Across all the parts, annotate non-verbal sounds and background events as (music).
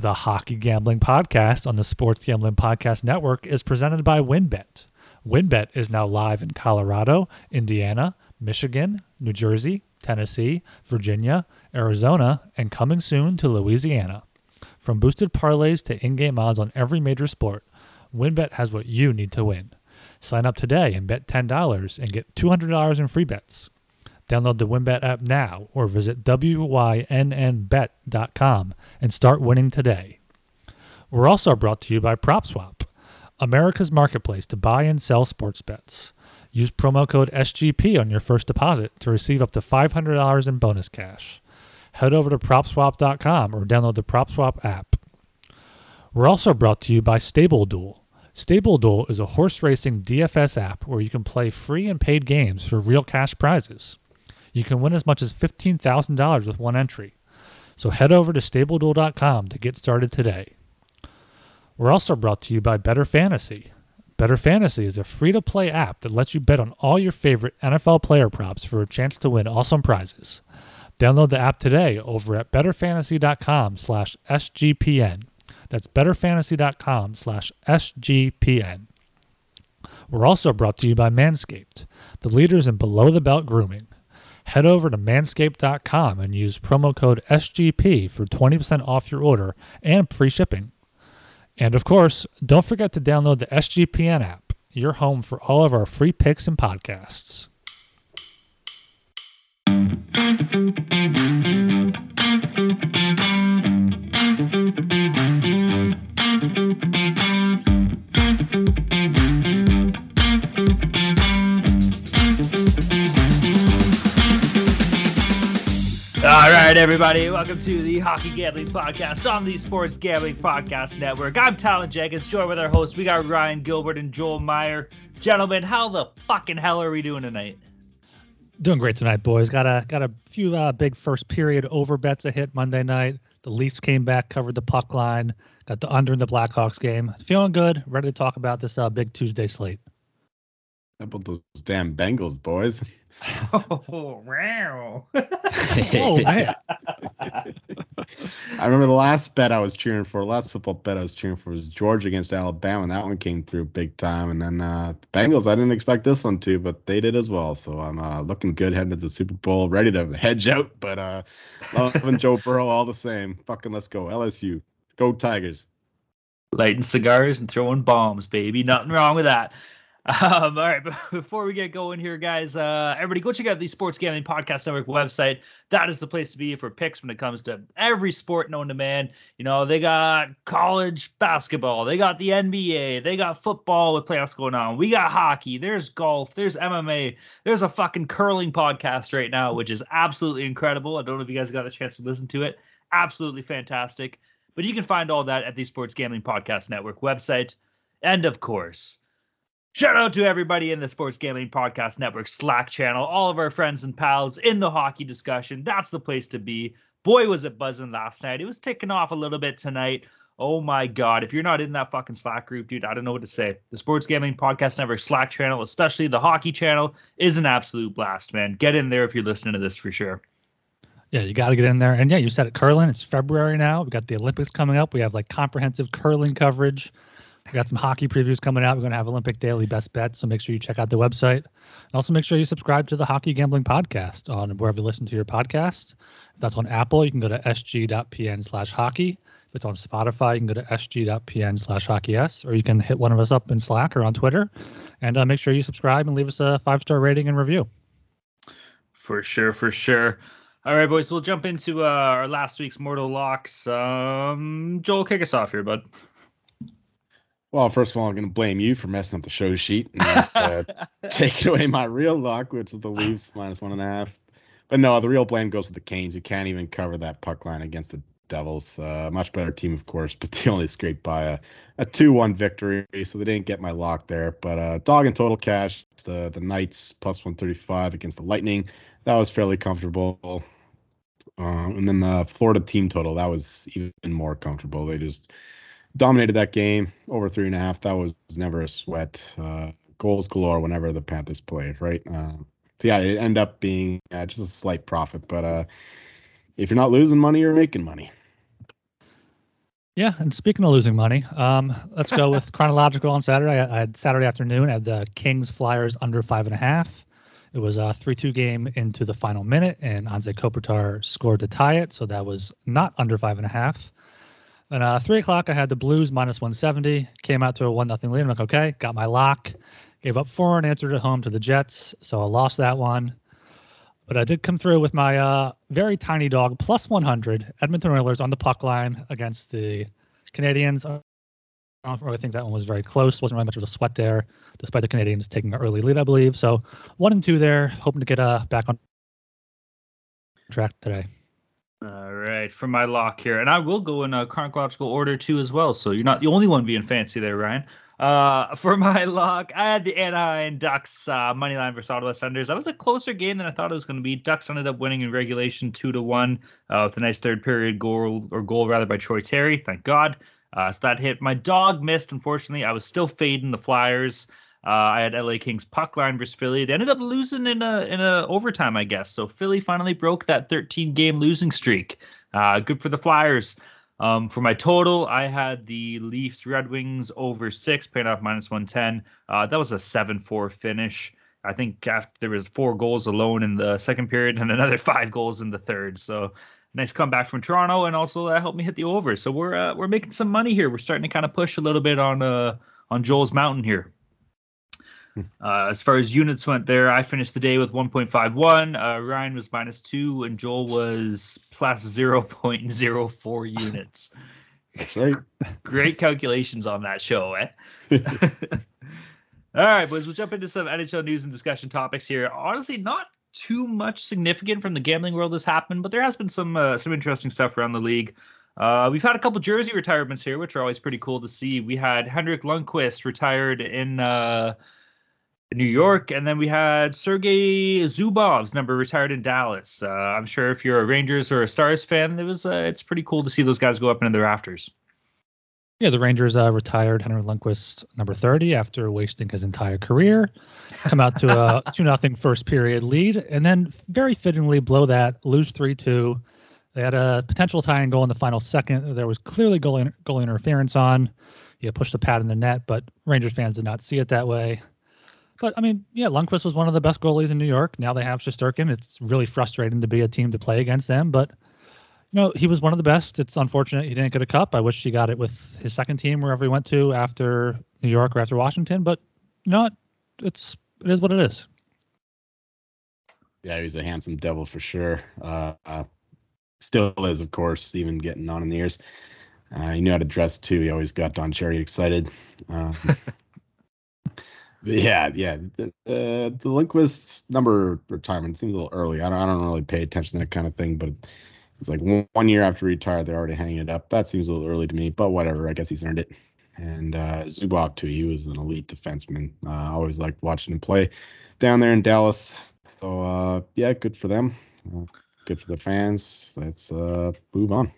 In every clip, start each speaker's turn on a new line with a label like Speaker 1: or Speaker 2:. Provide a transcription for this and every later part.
Speaker 1: The Hockey Gambling Podcast on the Sports Gambling Podcast Network is presented by WynnBET. WynnBET is now live in Colorado, Indiana, Michigan, New Jersey, Tennessee, Virginia, Arizona, and coming soon to Louisiana. From boosted parlays to in game odds on every major sport, WynnBET has what you need to win. Sign up today and bet $10 and get $200 in free bets. Download the WynnBET app now or visit WYNNBet.com and start winning today. We're also brought to you by PropSwap, America's marketplace to buy and sell sports bets. Use promo code SGP on your first deposit to receive up to $500 in bonus cash. Head over to PropSwap.com or download the PropSwap app. We're also brought to you by Stable Duel. Stable Duel is a horse racing DFS app where you can play free and paid games for real cash prizes. You can win as much as $15,000 with one entry. So head over to StableDuel.com to get started today. We're also brought to you by Better Fantasy. Better Fantasy is a free to play app that lets you bet on all your favorite NFL player props for a chance to win awesome prizes. Download the app today over at betterfantasy.com slash SGPN. That's betterfantasy.com slash SGPN. We're also brought to you by Manscaped, the leaders in below the belt grooming. Head over to manscaped.com and use promo code SGP for 20% off your order and free shipping. And of course, don't forget to download the SGPN app, your home for all of our free picks and podcasts.
Speaker 2: All right, everybody, welcome to the Hockey Gambling Podcast on the Sports Gambling Podcast Network. I'm Talon Jenkins, joined with our hosts. We got Ryan Gilbert and Joel Meyer. Gentlemen, how the fucking hell are we doing tonight?
Speaker 1: Doing great tonight, boys. Got a got a few uh, big first period over bets to hit Monday night. The Leafs came back, covered the puck line, got the under in the Blackhawks game. Feeling good, ready to talk about this uh, big Tuesday slate.
Speaker 3: How about those damn Bengals, boys?
Speaker 2: Oh, (laughs) wow.
Speaker 1: oh, (laughs) man.
Speaker 3: I remember the last bet I was cheering for, last football bet I was cheering for was Georgia against Alabama, and that one came through big time. And then uh, the Bengals, I didn't expect this one to, but they did as well. So I'm uh, looking good heading to the Super Bowl, ready to hedge out, but uh, loving Joe Burrow all the same. Fucking let's go, LSU, go Tigers.
Speaker 2: Lighting cigars and throwing bombs, baby. Nothing wrong with that. Um, all right, but (laughs) before we get going here, guys, uh, everybody go check out the Sports Gambling Podcast Network website. That is the place to be for picks when it comes to every sport known to man. You know, they got college basketball, they got the NBA, they got football with playoffs going on. We got hockey, there's golf, there's MMA, there's a fucking curling podcast right now, which is absolutely incredible. I don't know if you guys got a chance to listen to it. Absolutely fantastic. But you can find all that at the Sports Gambling Podcast Network website. And of course, Shout out to everybody in the Sports Gambling Podcast Network Slack channel, all of our friends and pals in the hockey discussion. That's the place to be. Boy, was it buzzing last night. It was ticking off a little bit tonight. Oh my God. If you're not in that fucking Slack group, dude, I don't know what to say. The Sports Gambling Podcast Network Slack channel, especially the hockey channel, is an absolute blast, man. Get in there if you're listening to this for sure.
Speaker 1: Yeah, you got to get in there. And yeah, you said it, curling. It's February now. We got the Olympics coming up. We have like comprehensive curling coverage. We got some hockey previews coming out. We're going to have Olympic Daily Best Bets, so make sure you check out the website. And also make sure you subscribe to the Hockey Gambling Podcast on wherever you listen to your podcast. If that's on Apple, you can go to sg.pn slash hockey. If it's on Spotify, you can go to sg.pn slash hockeys, or you can hit one of us up in Slack or on Twitter. And uh, make sure you subscribe and leave us a five star rating and review.
Speaker 2: For sure, for sure. All right, boys, we'll jump into uh, our last week's Mortal Locks. Um, Joel, kick us off here, bud.
Speaker 3: Well, first of all, I'm going to blame you for messing up the show sheet and uh, (laughs) taking away my real luck, which is the Leafs minus one and a half. But no, the real blame goes to the Canes, who can't even cover that puck line against the Devils. Uh, much better team, of course, (laughs) but they only scraped by a, a 2-1 victory, so they didn't get my lock there. But uh, dog and total cash, the the Knights plus 135 against the Lightning, that was fairly comfortable. Um, and then the Florida team total, that was even more comfortable. They just dominated that game over three and a half. That was never a sweat. Uh, goals galore whenever the Panthers played, right? Uh, so yeah, it ended up being uh, just a slight profit. But uh, if you're not losing money, you're making money.
Speaker 1: Yeah, and speaking of losing money, um, let's go with (laughs) chronological on Saturday. I, I, had Saturday afternoon. I had the Kings Flyers under five and a half. It was a three-two game into the final minute, and Anze Kopitar scored to tie it, so that was not under five and a half. Then uh, three o'clock, I had the Blues minus 170. Came out to a one nothing lead. I'm like, okay, got my lock. Gave up four and answered at home to the Jets, so I lost that one. But I did come through with my uh, very tiny dog plus 100 Edmonton Oilers on the puck line against the Canadiens. I don't really think that one was very close. Wasn't really much of a sweat there, despite the Canadiens taking an early lead, I believe. So one and two there, hoping to get uh, back on track today.
Speaker 2: All right, for my lock here, and I will go in a chronological order too as well. So you're not the only one being fancy there, Ryan. Uh, (laughs) for my lock, I had the Anaheim Ducks uh, money line versus Ottawa Senators. That was a closer game than I thought it was going to be. Ducks ended up winning in regulation two to one uh, with a nice third period goal or goal rather by Troy Terry. Thank God. Uh, so that hit. My dog missed. Unfortunately, I was still fading the Flyers. Uh, I had LA Kings puck line versus Philly. They ended up losing in a in a overtime, I guess. So Philly finally broke that 13 game losing streak. Uh, good for the Flyers. Um, for my total, I had the Leafs Red Wings over six, paying off minus 110. Uh, that was a 7 4 finish. I think after there was four goals alone in the second period and another (laughs) five goals in the third. So nice comeback from Toronto, and also that helped me hit the over. So we're uh, we're making some money here. We're starting to kind of push a little bit on uh on Joel's mountain here. (laughs) Uh, as far as units went there, I finished the day with 1.51. Uh, Ryan was minus two, and Joel was plus 0.04 (laughs) units.
Speaker 3: That's right. (laughs)
Speaker 2: Great calculations on that show, eh? All right, boys, we'll jump into some NHL news and discussion topics here. Honestly, not too much significant from the gambling world has happened, but there has been some uh, some interesting stuff around the league. Uh, we've had a couple jersey retirements here, which are always pretty cool to see. We had Henrik Lundqvist retired in uh, New York, and then we had Sergei Zubov's number retired in Dallas. Uh, I'm sure if you're a Rangers or a Stars fan, it was uh, it's pretty cool to see those guys go up into the rafters.
Speaker 1: Yeah, the Rangers uh, retired Henrik Lundqvist number 30 after wasting his entire career. Come out to a (laughs) two nothing first period lead, and then very fittingly blow that, lose three two. They had a potential tying goal in the final second. There was clearly goal, goal interference on. You pushed the pad in the net, but Rangers fans did not see it that way. But I mean, yeah, Lundqvist was one of the best goalies in New York. Now they have Shesterkin. It's really frustrating to be a team to play against them, but you know, he was one of the best. It's unfortunate he didn't get a cup. I wish he got it with his second team wherever he went to after New York or after Washington, but you know, it's it is what it is.
Speaker 3: Yeah, he was a handsome devil for sure. Uh, uh, still is, of course, even getting on in the years. Uh, he knew how to dress too. He always got Don Cherry excited. (laughs) Yeah, yeah. The, uh, the Lundqvist number retirement seems a little early. I don't, I don't really pay attention to that kind of thing, but it's like one, one year after retired, they're already hanging it up. That seems a little early to me, but whatever. I guess he's earned it. And uh, Zubov too. He was an elite defenseman. Uh, I always liked watching him play down there in Dallas. So uh, yeah, good for them. Uh, good for the fans. Let's uh, move on.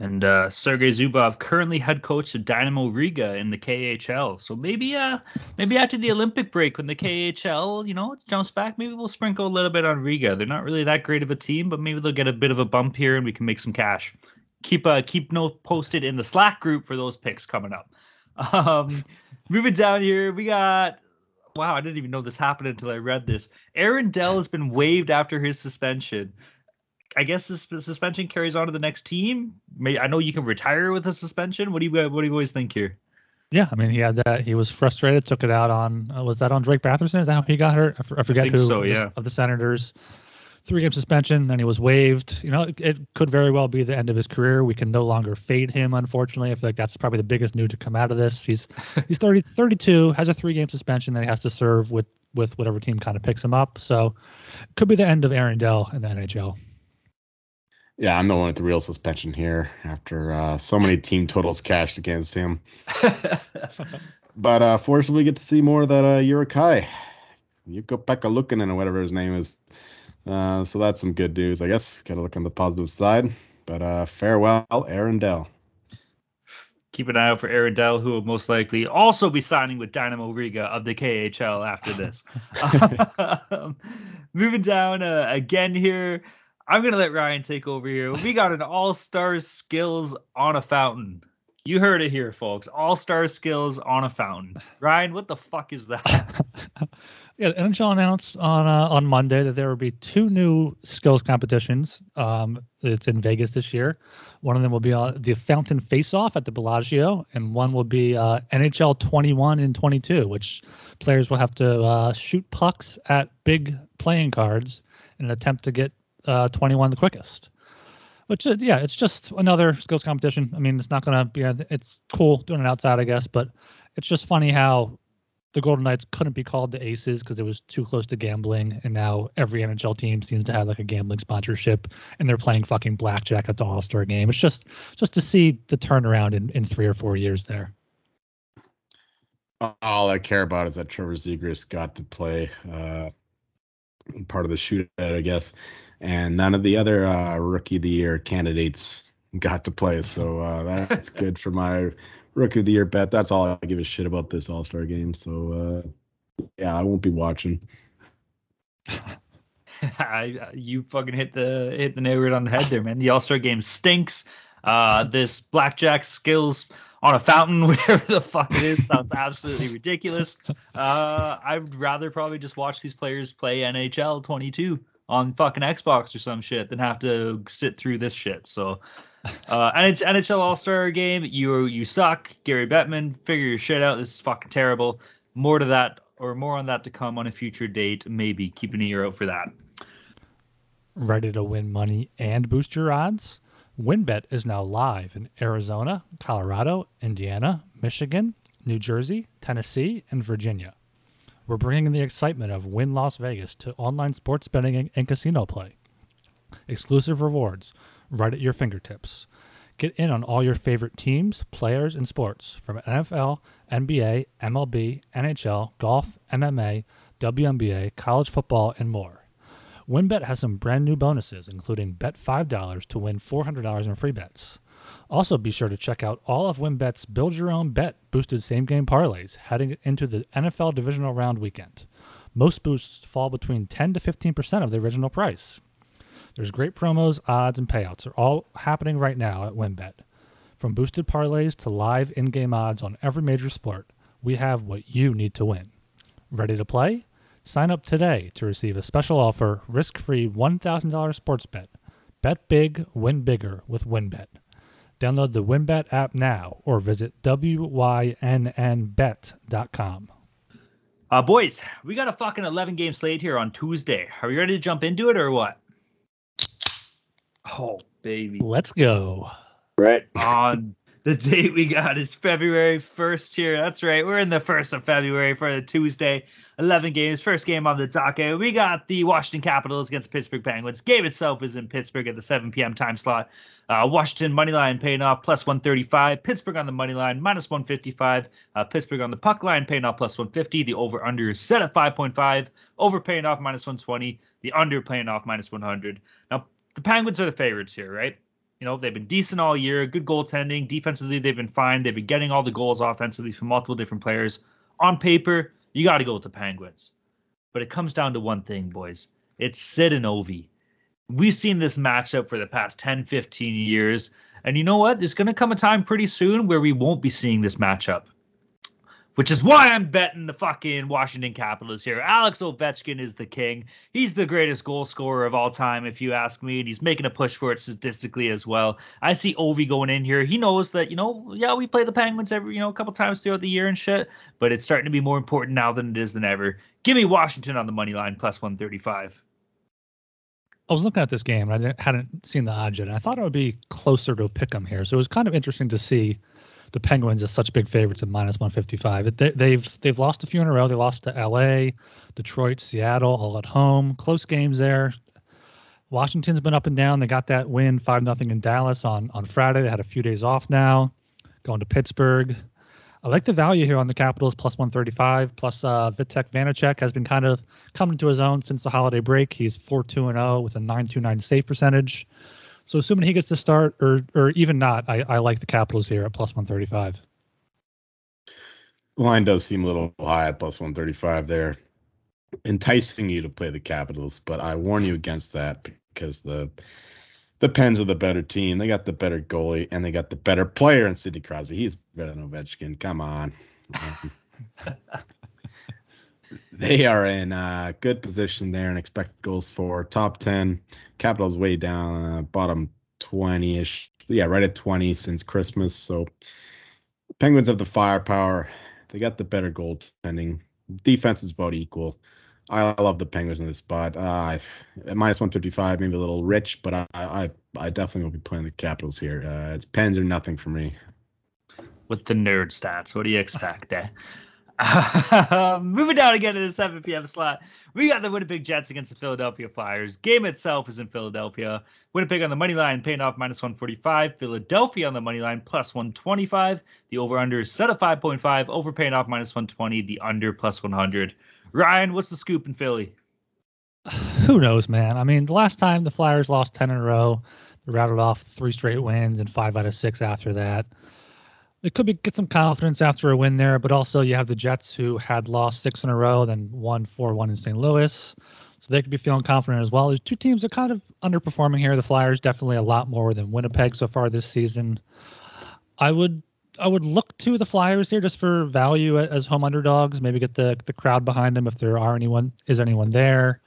Speaker 2: And uh, Sergei Zubov, currently head coach of Dinamo Riga in the KHL. So maybe, uh, maybe after the Olympic break, when the KHL, you know, jumps back, maybe we'll sprinkle a little bit on Riga. They're not really that great of a team, but maybe they'll get a bit of a bump here, and we can make some cash. Keep uh, keep note posted in the Slack group for those picks coming up. (laughs) Um, moving down here, we got. Wow, I didn't even know this happened until I read this. Aaron Dell has been waived after his suspension. I guess this suspension carries on to the next team. I know you can retire with a suspension. What do you what do you always think here?
Speaker 1: Yeah, I mean he had that. He was frustrated. Took it out on uh, was that on Drake Batherson? Is that how he got hurt? I, forget I who.
Speaker 2: So yeah,
Speaker 1: of the Senators. Three game suspension, then he was waived. You know, it, it, could very well be the end of his career. We can no longer fade him, unfortunately. I feel like that's probably the biggest news to come out of this. He's (laughs) he's 30, 32, has a three game suspension that he has to serve with with whatever team kind of picks him up. So, could be the end of Aaron Dell in the NHL.
Speaker 3: Yeah, I'm the one with the real suspension here after uh, so many team totals cashed against him. (laughs) but uh, fortunately, we get to see more of that uh, Urikai. Ukko-Pekka Luukkonen or whatever his name is. Uh, so that's some good news, I guess. Got to look on the positive side. But uh, farewell, Aaron Dell.
Speaker 2: Keep an eye out for Aaron Dell, who will most likely also be signing with Dinamo Riga of the KHL after this. (laughs) (laughs) um, moving down uh, again here. I'm gonna let Ryan take over here. We got an All Stars skills on a fountain. You heard it here, folks. All Star skills on a fountain. Ryan, what the fuck is that? (laughs)
Speaker 1: yeah, NHL announced on uh, on Monday that there will be two new skills competitions. Um, it's in Vegas this year. One of them will be uh, the Fountain Face Off at the Bellagio, and one will be uh, NHL 21 and 22, which players will have to uh, shoot pucks at big playing cards in an attempt to get uh, 21 the quickest. Which is, yeah, it's just another skills competition. I mean, it's not gonna be. It's cool doing it outside, I guess, but it's just funny how the Golden Knights couldn't be called the Aces because it was too close to gambling, and now every NHL team seems to have like a gambling sponsorship, and they're playing fucking blackjack at the All Star game. It's just just to see the turnaround in in three or four years there.
Speaker 3: All I care about is that Trevor Zegras got to play uh, part of the shootout, I guess, and none of the other uh, rookie of the year candidates got to play. So uh, that's good for my rookie of the year bet. That's all I give a shit about this All Star game. So uh, yeah, I won't be watching. (laughs)
Speaker 2: I, you fucking hit the hit the nail right on the head there, man. The All Star game stinks. Uh, this blackjack skills on a fountain, (laughs) whatever the fuck it is, sounds absolutely ridiculous. Uh, I'd rather probably just watch these players play NHL 22 on fucking Xbox or some shit than have to sit through this shit. So, uh, and it's NHL All Star game. You you suck, Gary Bettman. Figure your shit out. This is fucking terrible. More to that, or more on that to come on a future date. Maybe keep an ear out for that.
Speaker 1: Ready to win money and boost your odds? WynnBET is now live in Arizona, Colorado, Indiana, Michigan, New Jersey, Tennessee, and Virginia. We're bringing the excitement of Wynn Las Vegas to online sports betting and casino play. Exclusive rewards right at your fingertips. Get in on all your favorite teams, players, and sports from NFL, NBA, MLB, NHL, golf, MMA, WNBA, college football, and more. WynnBET has some brand new bonuses, including bet $5 to win $400 in free bets. Also, be sure to check out all of WynnBET's Build Your Own Bet boosted same game parlays heading into the NFL Divisional Round weekend. Most boosts fall between 10 to 15% of the original price. There's great promos, odds, and payouts are all happening right now at WynnBET. From boosted parlays to live in game odds on every major sport, we have what you need to win. Ready to play? Sign up today to receive a special offer risk free $1,000 sports bet. Bet big, win bigger with WynnBET. Download the WynnBET app now or visit WYNNBet.com.
Speaker 2: Uh, boys, we got a fucking 11 game slate here on Tuesday. Are you ready to jump into it or what? Oh, baby.
Speaker 1: Let's go.
Speaker 2: Right. on the date we got is February 1st here. That's right. We're in the 1st of February for the Tuesday. 11 games. First game on the docket. We got the Washington Capitals against Pittsburgh Penguins. Game itself is in Pittsburgh at the 7 p.m. time slot. Uh, Washington money line paying off plus 135. Pittsburgh on the money line minus 155. Uh, Pittsburgh on the puck line paying off plus 150. The over under is set at 5.5. Over paying off minus 120. The under paying off minus 100. Now, the Penguins are the favorites here, right? You know, they've been decent all year, good goaltending. Defensively, they've been fine. They've been getting all the goals offensively from multiple different players. On paper, you got to go with the Penguins. But it comes down to one thing, boys. It's Sid and Ovi we've seen this matchup for the past 10, 15 years. And you know what? There's going to come a time pretty soon where we won't be seeing this matchup. Which is why I'm betting the fucking Washington Capitals here. Alex Ovechkin is the king. He's the greatest goal scorer of all time, if you ask me, and he's making a push for it statistically as well. I see Ovi going in here. He knows that, you know, yeah, we play the Penguins every, you know, a couple times throughout the year and shit, but it's starting to be more important now than it is than ever. Give me Washington on the money line plus 135.
Speaker 1: I was looking at this game and I hadn't seen the odds yet. And I thought it would be closer to pick 'em here. So it was kind of interesting to see the Penguins are such big favorites at minus 155. They, they've they've lost a few in a row. They lost to L.A., Detroit, Seattle, all at home. Close games there. Washington's been up and down. They got that win five nothing in Dallas on on Friday. They had a few days off now. Going to Pittsburgh. I like the value here on the Capitals plus 135. Plus, uh, Vitek Vanecek has been kind of coming to his own since the holiday break. He's 4 2 0 with a 929 save percentage. So, assuming he gets to start, or or even not, I, I like the Capitals here at plus 135.
Speaker 3: The line does seem a little high at plus 135 there, enticing you to play the Capitals, but I warn you against that because the the Pens are the better team. They got the better goalie and they got the better player in Sidney Crosby. He's better than Ovechkin. Come on. (laughs) (laughs) (laughs) they are in a good position there and expect goals for top 10. Capitals way down, uh, bottom 20 ish. Yeah, right at 20 since Christmas. So Penguins have the firepower. They got the better goaltending. Defense is about equal. I love the Penguins in this spot. Uh, minus 155, maybe a little rich, but I, I, I definitely will be playing the Capitals here. Uh, it's Pens or nothing for me.
Speaker 2: With the nerd stats, what do you expect? eh? (laughs) Moving down again to the 7 p.m. slot, we got the Winnipeg Jets against the Philadelphia Flyers. Game itself is in Philadelphia. Winnipeg on the money line, paying off minus 145. Philadelphia on the money line, plus 125. The over/under is set at 5.5. Over paying off minus 120. The under plus 100. Ryan, what's the scoop in Philly? (sighs)
Speaker 1: Who knows, man? I mean, the last time the Flyers lost 10 in a row, they rattled off three straight wins and five out of six after that. It could be get some confidence after a win there, but also you have the Jets who had lost six in a row, then won 4 1 in St. Louis. So they could be feeling confident as well. There's two teams that kind of underperforming here. The Flyers definitely a lot more than Winnipeg so far this season. I would I would look to the Flyers here just for value as home underdogs. Maybe get the the crowd behind them if there are anyone is anyone there.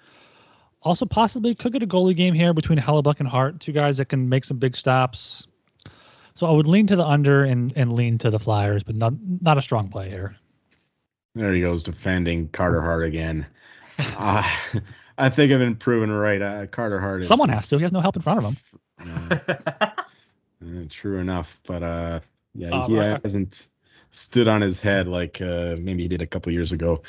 Speaker 1: Also, possibly could get a goalie game here between Hellebuyck and Hart, two guys that can make some big stops. So I would lean to the under and, and lean to the Flyers, but not not a strong play here.
Speaker 3: There he goes defending Carter Hart again. (laughs) uh, I think I've been proven right. Uh, Carter Hart. Is,
Speaker 1: Someone has to. He has no help in front of him.
Speaker 3: Uh, uh, true enough, but uh, yeah, um, he hasn't stood on his head like uh, maybe he did a couple years ago.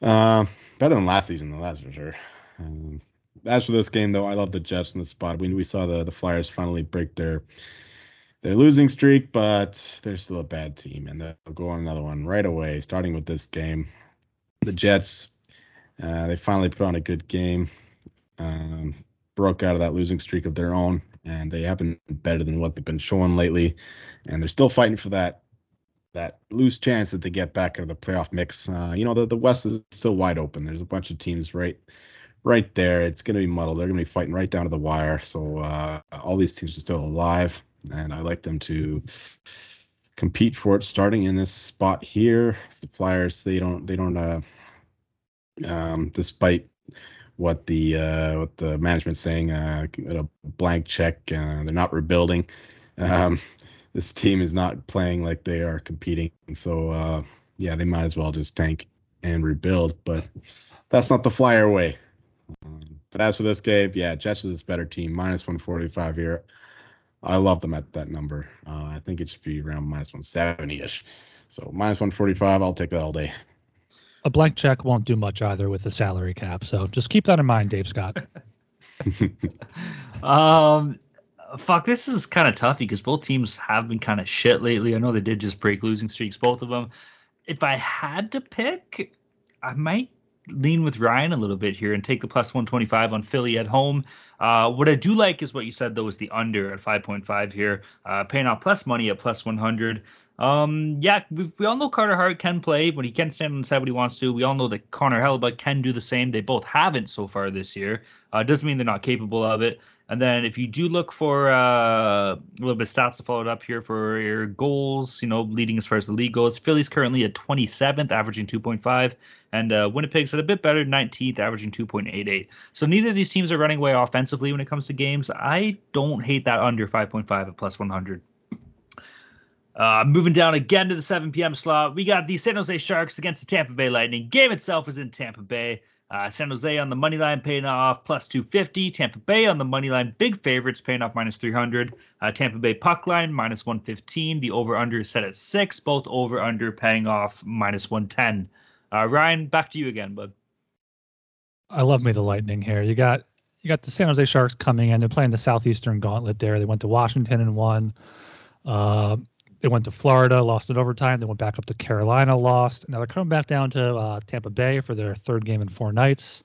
Speaker 3: Uh, better than last season, though, that's for sure. Um, as for this game, though, I love the Jets in the spot. We we saw the the Flyers finally break their their losing streak, but they're still a bad team, and they'll go on another one right away. Starting with this game, the Jets, uh, they finally put on a good game, um, broke out of that losing streak of their own, and they have been better than what they've been showing lately, and they're still fighting for that that loose chance that they get back into the playoff mix. Uh, you know, the, the West is still wide open. There's a bunch of teams right right there. It's going to be muddled. They're going to be fighting right down to the wire. So uh, all these teams are still alive, and I like them to compete for it. Starting in this spot here, the Flyers they don't they don't uh, um, despite what the uh, what the management's saying, uh, a blank check. Uh, they're not rebuilding. Um, this team is not playing like they are competing. So uh, yeah, they might as well just tank and rebuild. But that's not the Flyer way. Um, but as for this game, yeah, Jets is a better team. Minus 145 here. I love them at that number. Uh, I think it should be around minus 170 ish. So minus 145, I'll take that all day.
Speaker 1: A blank check won't do much either with the salary cap. So just keep that in mind, Dave Scott. (laughs)
Speaker 2: um, fuck, this is kind of tough because both teams have been kind of shit lately. I know they did just break losing streaks, both of them. If I had to pick, I might lean with Ryan a little bit here and take the plus 125 on Philly at home. Uh, what I do like is what you said though is the under at 5.5 here, uh, paying off plus money at plus 100. Um, yeah, we, we all know Carter Hart can play, but he can stand on the side what he wants to. We all know that Connor Hellebuyck can do the same. They both haven't so far this year. Uh, doesn't mean they're not capable of it. And then if you do look for uh, a little bit of stats to follow it up here for your goals, you know, leading as far as the league goes, Philly's currently at 27th, averaging 2.5, and uh, Winnipeg's at a bit better, 19th, averaging 2.88. So neither of these teams are running away offensively when it comes to games. I don't hate that under 5.5 at plus 100. Uh, moving down again to the 7 p.m. slot, we got the San Jose Sharks against the Tampa Bay Lightning. Game itself is in Tampa Bay. Uh, San Jose on the money line paying off plus 250. Tampa Bay on the money line, big favorites paying off minus 300. Uh, Tampa Bay puck line minus 115. The over under is set at six. Both over under paying off minus 110. Uh, Ryan, back to you again, bud.
Speaker 1: I love me the Lightning here. You got you got the San Jose Sharks coming in. They're playing the Southeastern Gauntlet there. They went to Washington and won. Uh, they went to Florida, lost in overtime. They went back up to Carolina, lost. Now they're coming back down to uh, Tampa Bay for their third game in four nights.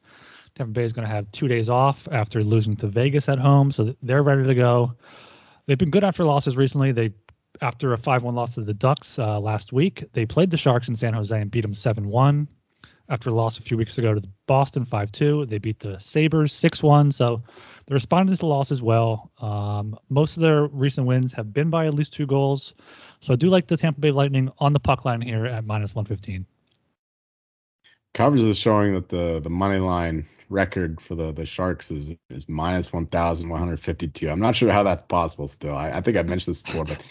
Speaker 1: Tampa Bay is going to have two days off after losing to Vegas at home, so they're ready to go. They've been good after losses recently. They, after a 5-1 loss to the Ducks uh, last week, they played the Sharks in San Jose and beat them 7-1. After a loss a few weeks ago to the Boston 5 2. They beat the Sabres 6 1. So they're responding to the loss as well. Um, most of their recent wins have been by at least two goals. So I do like the Tampa Bay Lightning on the puck line here at minus 115.
Speaker 3: Coverage is showing that the the money line record for the the Sharks is is minus one thousand one hundred fifty two. I'm not sure how that's possible. Still, I, I think I've mentioned this before, but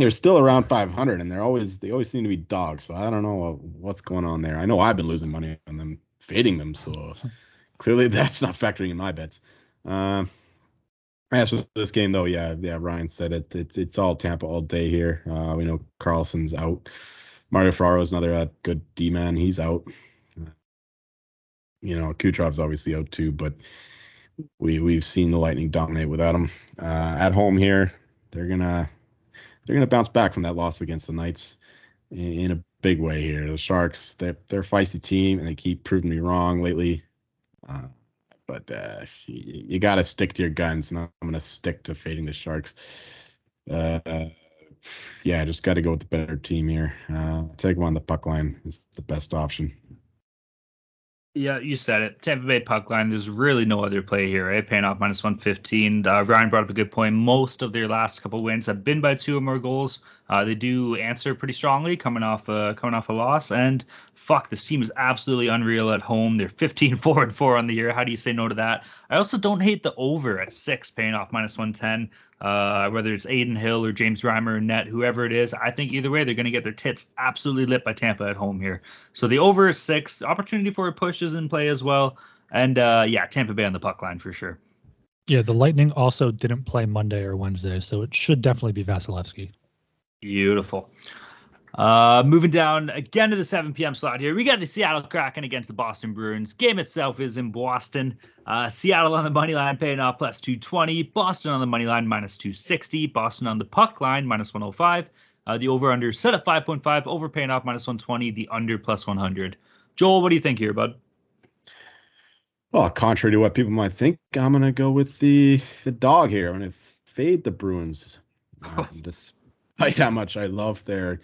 Speaker 3: they're still around 500, and they're always they always seem to be dogs. So I don't know what's going on there. I know I've been losing money on them, fading them. So clearly (laughs) that's not factoring in my bets. Um, as for this game, though, yeah, yeah, Ryan said it. It's it's all Tampa all day here. Uh, we know Karlsson's out. Mario Ferraro is another uh, good D man. He's out. You know, Kucherov's obviously out too, but we we've seen the Lightning dominate without him. Uh, at home here, they're gonna they're gonna bounce back from that loss against the Knights in, a big way here. The Sharks, they're they're a feisty team and they keep proving me wrong lately. Uh, but uh, you, you got to stick to your guns, and I'm gonna stick to fading the Sharks. Uh, yeah, just got to go with the better team here. Uh, take them on the puck line. It's the best option.
Speaker 2: Yeah, you said it. Tampa Bay puck line. There's really no other play here, right? Paying off minus 115. Uh, Ryan brought up a good point. Most of their last couple wins have been by two or more goals. Uh, they do answer pretty strongly, coming off uh, coming off a loss. And fuck, this team is absolutely unreal at home. They're 15 (laughs) 4 and 4 on the year. How do you say no to that? I also don't hate the over at six, paying off minus 110. Uh, whether it's Adin Hill or James Reimer or Net, whoever it is, I think either way they're going to get their tits absolutely lit by Tampa at home here. So the over is six. Opportunity for a push is in play as well. And uh, yeah, Tampa Bay on the puck line for sure.
Speaker 1: Yeah, the Lightning also didn't play Monday or Wednesday, so it should definitely be Vasilevskiy.
Speaker 2: Beautiful. Uh, moving down again to the 7 p.m. slot here. We got the Seattle Kraken against the Boston Bruins. Game itself is in Boston. Uh, Seattle on the money line paying off plus 220. Boston on the money line minus 260. Boston on the puck line minus 105. Uh, the over under set at 5.5. Over paying off minus 120. The under plus 100. Joel, what do you think here, bud?
Speaker 3: Well, contrary to what people might think, I'm gonna go with the the dog here. I'm gonna fade the Bruins. Just (laughs) despite how much I love their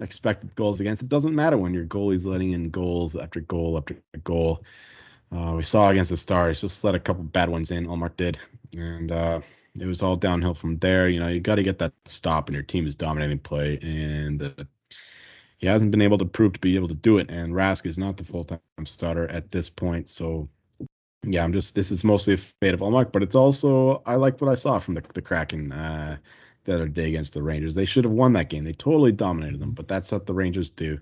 Speaker 3: expected goals against. It doesn't matter when your goalie's letting in goals after goal after goal. Uh, we saw against the Stars, just let a couple bad ones in. Ullmark did, and uh, it was all downhill from there. You know, you got to get that stop, and your team is dominating play, and uh, he hasn't been able to prove to be able to do it. And Rask is not the full time starter at this point, so yeah, I'm just this is mostly a fate of Ullmark, but it's also I like what I saw from the the Kraken. Uh, the other day against the Rangers. They should have won that game. They totally dominated them, but that's what the Rangers do.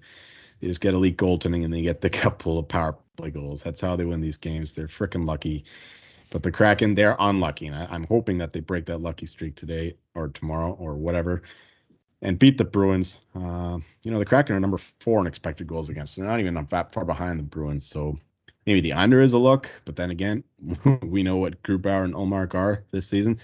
Speaker 3: They just get elite goaltending and they get the (laughs) couple of power play goals. That's how they win these games. They're freaking lucky. But the Kraken, they're unlucky. And I, am hoping that they break that lucky streak today or tomorrow or whatever and beat the Bruins. Uh, you know, the Kraken are number four in expected goals against. They're not even that far behind the Bruins. So maybe the under is a look. But then again, (laughs) we know what Grubauer and Ullmark are this season.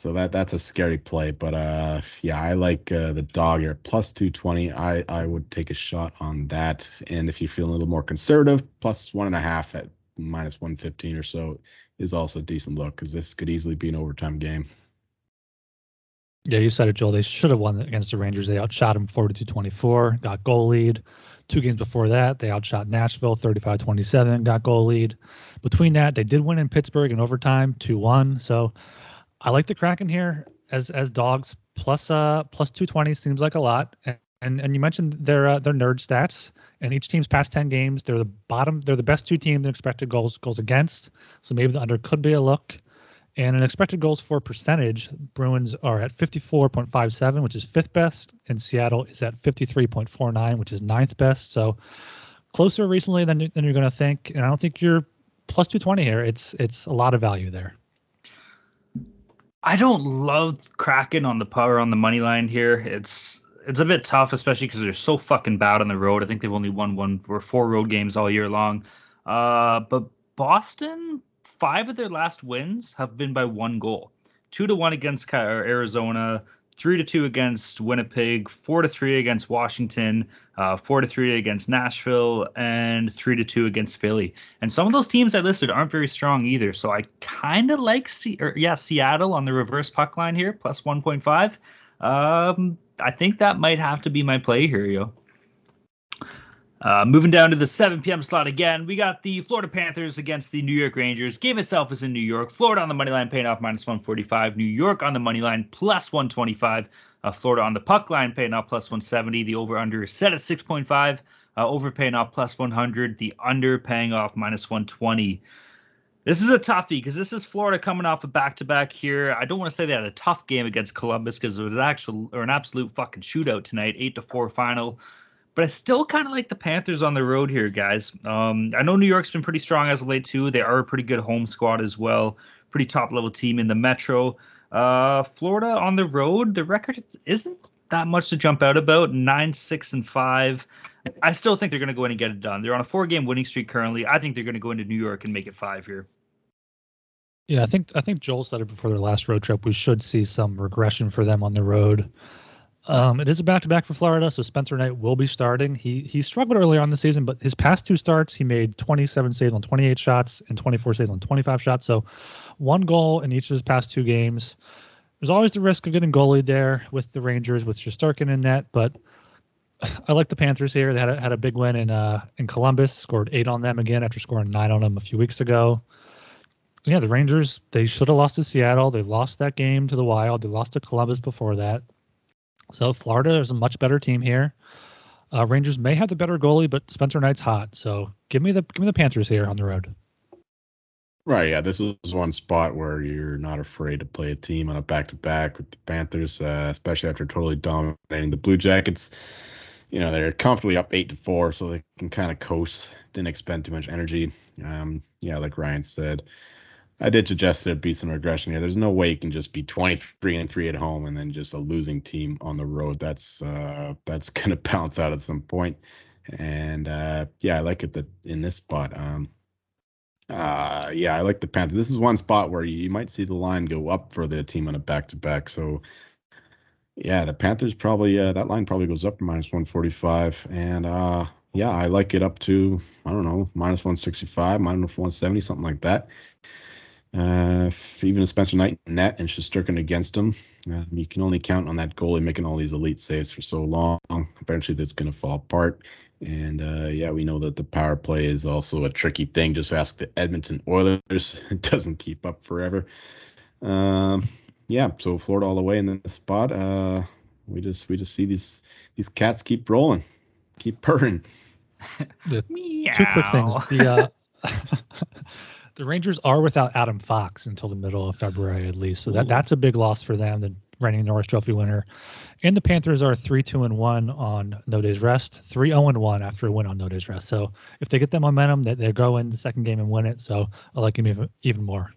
Speaker 3: So that that's a scary play, but uh, yeah, I like uh, the dog here plus two twenty. I I would take a shot on that, and if you feel a little more conservative, plus one and a half at minus one fifteen or so is also a decent look because this could easily be an overtime game.
Speaker 1: Yeah, you said it, Joel. They should have won against the Rangers. They outshot them 42-24, got goal lead. Two games before that, they outshot Nashville 35-27, got goal lead. Between that, they did win in Pittsburgh in overtime 2-1. So I like the Kraken here as as dogs. Plus uh plus 220 seems like a lot. And and, and you mentioned their uh, their nerd stats. And each team's past 10 games they're the bottom they're the best two teams in expected goals goals against. So maybe the under could be a look. And an expected goals for percentage bruins are at 54.57 which is fifth best. And seattle is at 53.49 which is ninth best. So closer recently than, than you're going to think. And i don't think you're plus 220 here. It's it's a lot of value there
Speaker 2: I don't love Kraken on the power on the money line here. It's it's a bit tough, especially because they're so fucking bad on the road. I think they've only won one or four road games all year long. Uh, but Boston, five of their last wins have been by one goal. Two to one against Arizona, three to two against Winnipeg, four to three against Washington, uh, four to three against Nashville, and three to two against Philly. And some of those teams I listed aren't very strong either. So I kind of like C- or, yeah Seattle on the reverse puck line here, plus one point five. Um, I think that might have to be my play here, yo. Uh, moving down to the 7 p.m. slot again, we got the Florida Panthers against the New York Rangers. Game itself is in New York. Florida on the money line, paying off minus 145. New York on the money line, plus 125. Uh, Florida on the puck line, paying off plus 170. The over under is set at 6.5. Uh, over paying off plus 100. The under paying off minus 120. This is a toughie because this is Florida coming off a back to back here. I don't want to say they had a tough game against Columbus because it was an actual or an absolute fucking shootout tonight, eight to four final. But I still kind of like the Panthers on the road here, guys. Um, I know New York's been pretty strong as of late too. They are a pretty good home squad as well, pretty top level team in the Metro. Uh, Florida on the road, the record isn't that much to jump out about. Nine, six, and five. I still think they're going to go in and get it done. They're on a four-game winning streak currently. I think they're going to go into New York and make it five here.
Speaker 1: Yeah, I think I think Joel said it before their last road trip. We should see some regression for them on the road. Um, it is a back-to-back for Florida, so Spencer Knight will be starting. He he struggled earlier on the season, but his past two starts, he made 27 saves on 28 shots and 24 saves on 25 shots. So one goal in each of his past two games. There's always the risk of getting goalied there with the Rangers with Shesterkin in net, but I like the Panthers here. They had a, had a big win in uh, in Columbus, scored eight on them again after scoring nine on them a few weeks ago. Yeah, the Rangers they should have lost to Seattle. They lost that game to the Wild. They lost to Columbus before that. So Florida is a much better team here. Uh, Rangers may have the better goalie, but Spencer Knight's hot. So give me the give me the Panthers here on the road.
Speaker 3: Right, yeah, this is one spot where you're not afraid to play a team on a back to back with the Panthers, uh, especially after totally dominating the Blue Jackets. You know they're comfortably up eight to four, so they can kind of coast. Didn't expend too much energy. Um, yeah, like Ryan said, I did suggest there'd be some regression here. There's no way you can just be 23 and three at home and then just a losing team on the road. That's uh, that's (laughs) gonna bounce out at some point. And uh, yeah, I like it that in this spot. Um, uh, yeah, I like the Panthers. This is one spot where you might see the line go up for the team on a back to back. So yeah, the Panthers probably uh, that line probably goes up minus 145, and uh, yeah, I like it up to I don't know minus 165, minus 170, something like that. Uh, even a Spencer Knight net and Shesterkin against him, uh, you can only count on that goalie making all these elite saves for so long. Eventually, that's going to fall apart. And uh, yeah, we know that the power play is also a tricky thing. Just ask the Edmonton Oilers; (laughs) it doesn't keep up forever. Um, yeah, so Florida all the way in the spot. Uh, we just we just see these these cats keep rolling, keep purring. (laughs)
Speaker 1: two quick things. The uh, (laughs) the Rangers are without Adam Fox until the middle of February at least, so that that's a big loss for them. The reigning Norris Trophy winner, and the Panthers are three two and one on no days rest, three zero and one after a win on no days rest. So if they get that momentum, that they go in the second game and win it. So I like him even even more.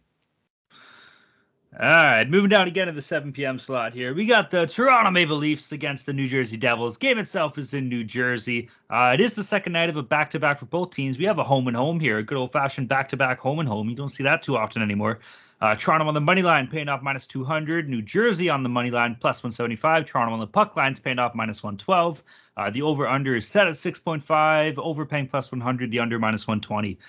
Speaker 2: All right, moving down again to the 7 p.m. slot here. We got the Toronto Maple Leafs against the New Jersey Devils. Game itself is in New Jersey. Uh, it is the second night of a back to back for both teams. We have a home and home here, a good old fashioned back to back home and home. You don't see that too often anymore. Uh, Toronto on the money line paying off minus 200. New Jersey on the money line plus 175. Toronto on the puck lines paying off minus 112. Uh, the over under is set at 6.5. Overpaying plus 100. The under minus 120.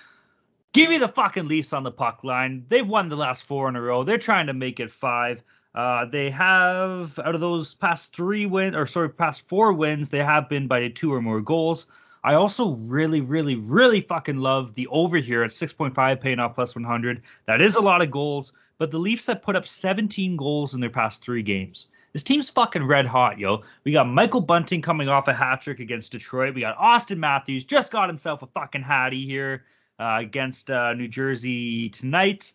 Speaker 2: Give me the fucking Leafs on the puck line. They've won the last four in a row. They're trying to make it five. Uh, they have out of those past three wins, or sorry, past four wins, they have been by two or more goals. I also really, really, really fucking love the over here at 6.5, paying off plus 100. That is a lot of goals, but the Leafs have put up 17 goals in their past three games. This team's fucking red hot, yo. We got Michael Bunting coming off a hat trick against Detroit. We got Auston Matthews just got himself a fucking hattie here uh, against uh, New Jersey tonight.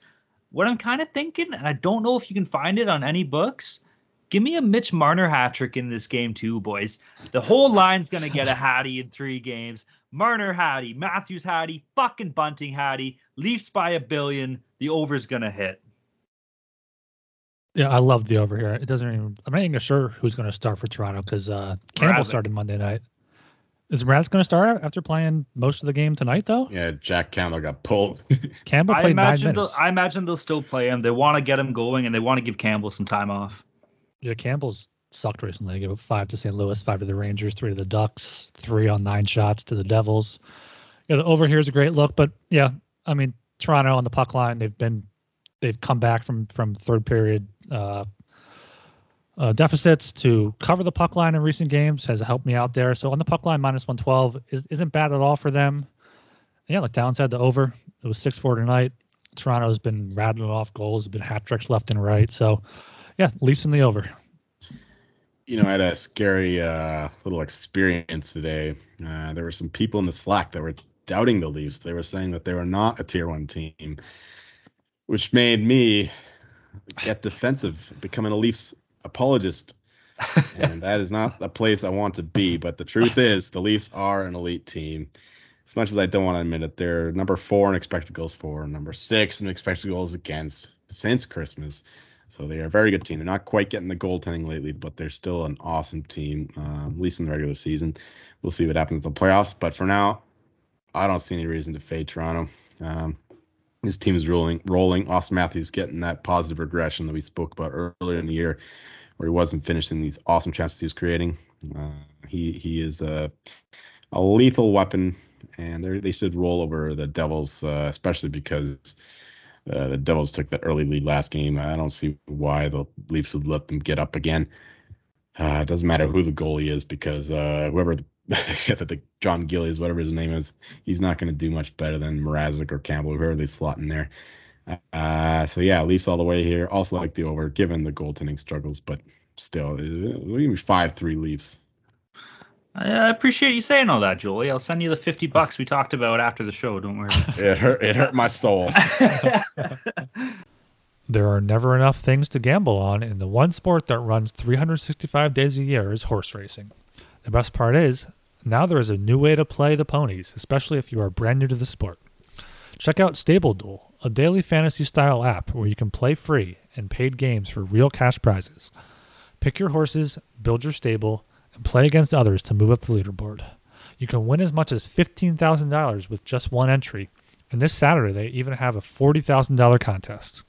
Speaker 2: What I'm kind of thinking, and I don't know if you can find it on any books, give me a Mitch Marner hat trick in this game too, boys. The whole line's gonna get a Hattie in three games. Marner Hattie, Matthews Hattie, fucking Bunting Hattie, Leafs by a billion. The over's gonna hit.
Speaker 1: Yeah, I love the over here. It doesn't even. I'm not even sure who's going to start for Toronto because uh, Campbell started Monday night. Is Mraz going to start after playing most of the game tonight, though?
Speaker 3: Yeah, Jack Campbell got pulled. (laughs)
Speaker 1: Campbell played
Speaker 2: I imagine
Speaker 1: nine minutes.
Speaker 2: I imagine they'll still play him. They want to get him going, and they want to give Campbell some time off.
Speaker 1: Yeah, Campbell's sucked recently. They gave up five to St. Louis, five to the Rangers, three to the Ducks, three on nine shots to the Devils. Yeah, the over here is a great look, but yeah, I mean Toronto on the puck line, they've been they've come back from from third period uh, uh, deficits to cover the puck line in recent games has helped me out there. So on the puck line, minus 112 is, isn't bad at all for them. Yeah, like downside the over. It was 6 4 tonight. Toronto's been rattling off goals, been hat tricks left and right. So, yeah, Leafs in the over.
Speaker 3: You know, I had a scary uh, little experience today. Uh, there were some people in the Slack that were doubting the Leafs. They were saying that they were not a tier one team, which made me get defensive, becoming a Leafs apologist. (laughs) and that is not a place I want to be. But the truth is, the Leafs are an elite team. As much as I don't want to admit it, they're number four in expected goals for, number six in expected goals against since Christmas. So they are a very good team. They're not quite getting the goaltending lately, but they're still an awesome team, uh, at least in the regular season. We'll see what happens in the playoffs. But for now, I don't see any reason to fade Toronto. Um, his team is rolling. Rolling. Auston Matthews getting that positive regression that we spoke about earlier in the year, where he wasn't finishing these awesome chances he was creating. Uh, he he is a a lethal weapon, and they should roll over the Devils, uh, especially because uh, the Devils took that early lead last game. I don't see why the Leafs would let them get up again. Uh, it doesn't matter who the goalie is because uh, whoever the (laughs) the Jon Gillies, whatever his name is, he's not going to do much better than Mrazek or Campbell, whoever they slot in there. Uh, so yeah, Leafs all the way here. Also like the over, given the goaltending struggles, but still, uh, five three Leafs.
Speaker 2: I appreciate you saying all that, Julie. I'll send you the fifty bucks we talked about after the show. Don't worry. (laughs)
Speaker 3: it hurt. It hurt my soul. (laughs)
Speaker 1: there are never enough things to gamble on, and the one sport that runs 365 days a year is horse racing. The best part is, now there is a new way to play the ponies, especially if you are brand new to the sport. Check out Stable Duel, a daily fantasy style app where you can play free and paid games for real cash prizes. Pick your horses, build your stable, and play against others to move up the leaderboard. You can win as much as $15,000 with just one entry, and this Saturday they even have a $40,000 contest.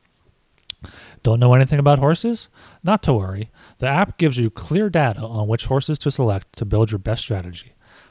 Speaker 1: Don't know anything about horses? Not to worry. The app gives you clear data on which horses to select to build your best strategy.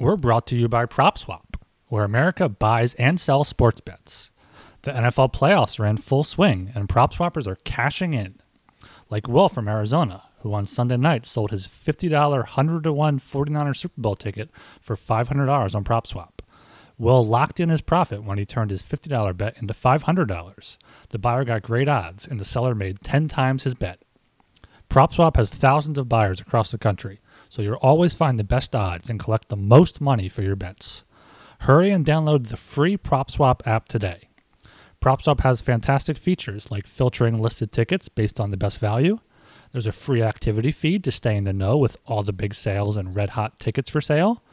Speaker 1: We're brought to you by PropSwap, where America buys and sells sports bets. The NFL playoffs are in full swing, and PropSwappers are cashing in. Like Will from Arizona, who on Sunday night sold his $50 100 to 1 49er Super Bowl ticket for $500 on PropSwap. Will locked in his profit when he turned his $50 bet into $500. The buyer got great odds, and the seller made 10 times his bet. PropSwap has thousands of buyers across the country so you'll always find the best odds and collect the most money for your bets. Hurry and download the free PropSwap app today. PropSwap has fantastic features like filtering listed tickets based on the best value. There's a free activity feed to stay in the know with all the big sales and red hot tickets for sale.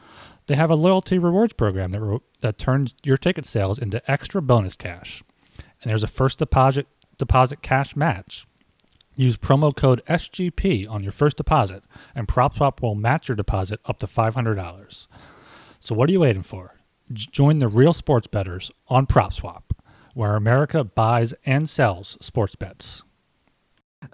Speaker 1: They have a loyalty rewards program that, re- that turns your ticket sales into extra bonus cash. And there's a first deposit deposit cash match Use promo code SGP on your first deposit, and PropSwap will match your deposit up to $500. So what are you waiting for? Join the real sports bettors on PropSwap, where America buys and sells sports bets.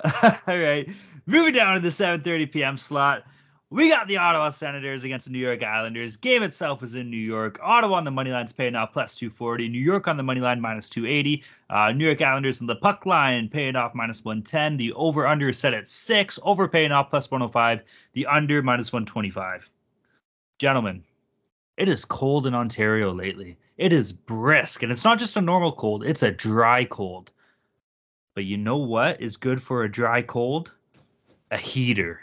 Speaker 1: (laughs)
Speaker 2: All right, moving down to the 7:30 p.m. slot. We got the Ottawa Senators against the New York Islanders. Game itself is in New York. Ottawa on the money line's paying off plus 240. New York on the money line minus 280. Uh, New York Islanders on the puck line paying off minus 110. The over under is set at six. Over paying off plus 105. The under minus 125. Gentlemen, it is cold in Ontario lately. It is brisk, and it's not just a normal cold, it's a dry cold. But you know what is good for a dry cold? A heater.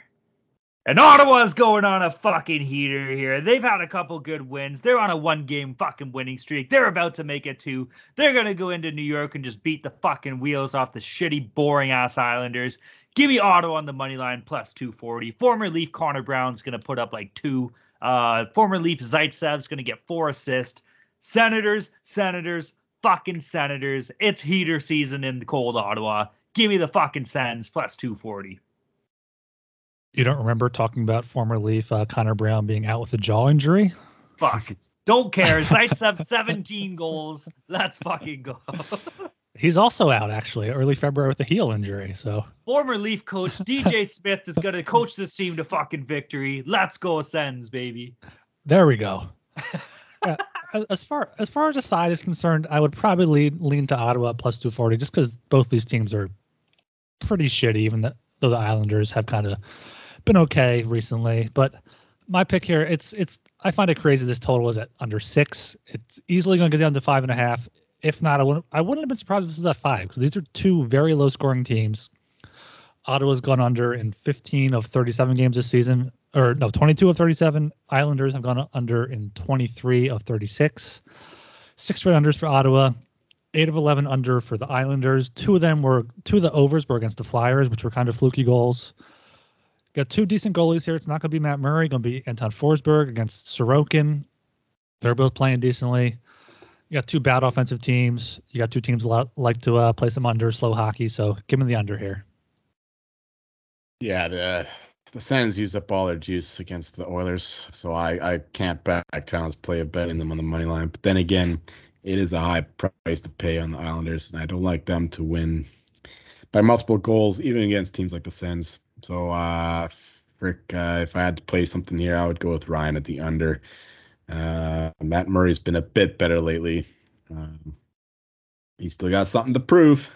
Speaker 2: And Ottawa's going on a fucking heater here. They've had a couple good wins. They're on a one game fucking winning streak. They're about to make it two. They're going to go into New York and just beat the fucking wheels off the shitty, boring ass Islanders. Give me Ottawa on the money line plus 240. Former Leaf Connor Brown's going to put up like two. Uh, former Leaf Zaitsev's going to get four assists. Senators, Senators, fucking Senators. It's heater season in the cold Ottawa. Give me the fucking Sens plus 240.
Speaker 1: You don't remember talking about former Leaf uh, Connor Brown being out with a jaw injury?
Speaker 2: Fuck. Don't care. Knights have 17 goals. Let's fucking go. (laughs)
Speaker 1: He's also out actually early February with a heel injury. So
Speaker 2: former Leaf coach DJ Smith is going to coach this team to fucking victory. Let's go Sens, baby.
Speaker 1: There we go. (laughs) yeah, as far as far as the side is concerned, I would probably lean, lean to Ottawa plus 240 just because both these teams are pretty shitty, even though the Islanders have kind of been okay recently. But my pick here, it's it's I find it crazy this total is at under six. It's easily going to get down to five and a half. If not, I wouldn't, I wouldn't have been surprised if this was at five because these are two very low scoring teams. Ottawa's gone under in 15 of 37 games this season, or no, 22 of 37. Islanders have gone under in 23 of 36. Six straight unders for Ottawa, eight of 11 under for the Islanders. Two of them were, two of the overs were against the Flyers, which were kind of fluky goals. Got two decent goalies here. It's not going to be Matt Murray, going to be Anton Forsberg against Sorokin. They're both playing decently. You got two bad offensive teams. You got two teams like to uh, play some under slow hockey. So give me the under here.
Speaker 3: Yeah, the the Sens use up all their juice against the Oilers, so I I can't back Towns play of betting them on the money line. But then again, it is a high price to pay on the Islanders, and I don't like them to win by multiple goals, even against teams like the Sens. So, uh, uh, if I had to play something here, I would go with Ryan at the under. Uh, Matt Murray's been a bit better lately. Um, he's still got something to prove.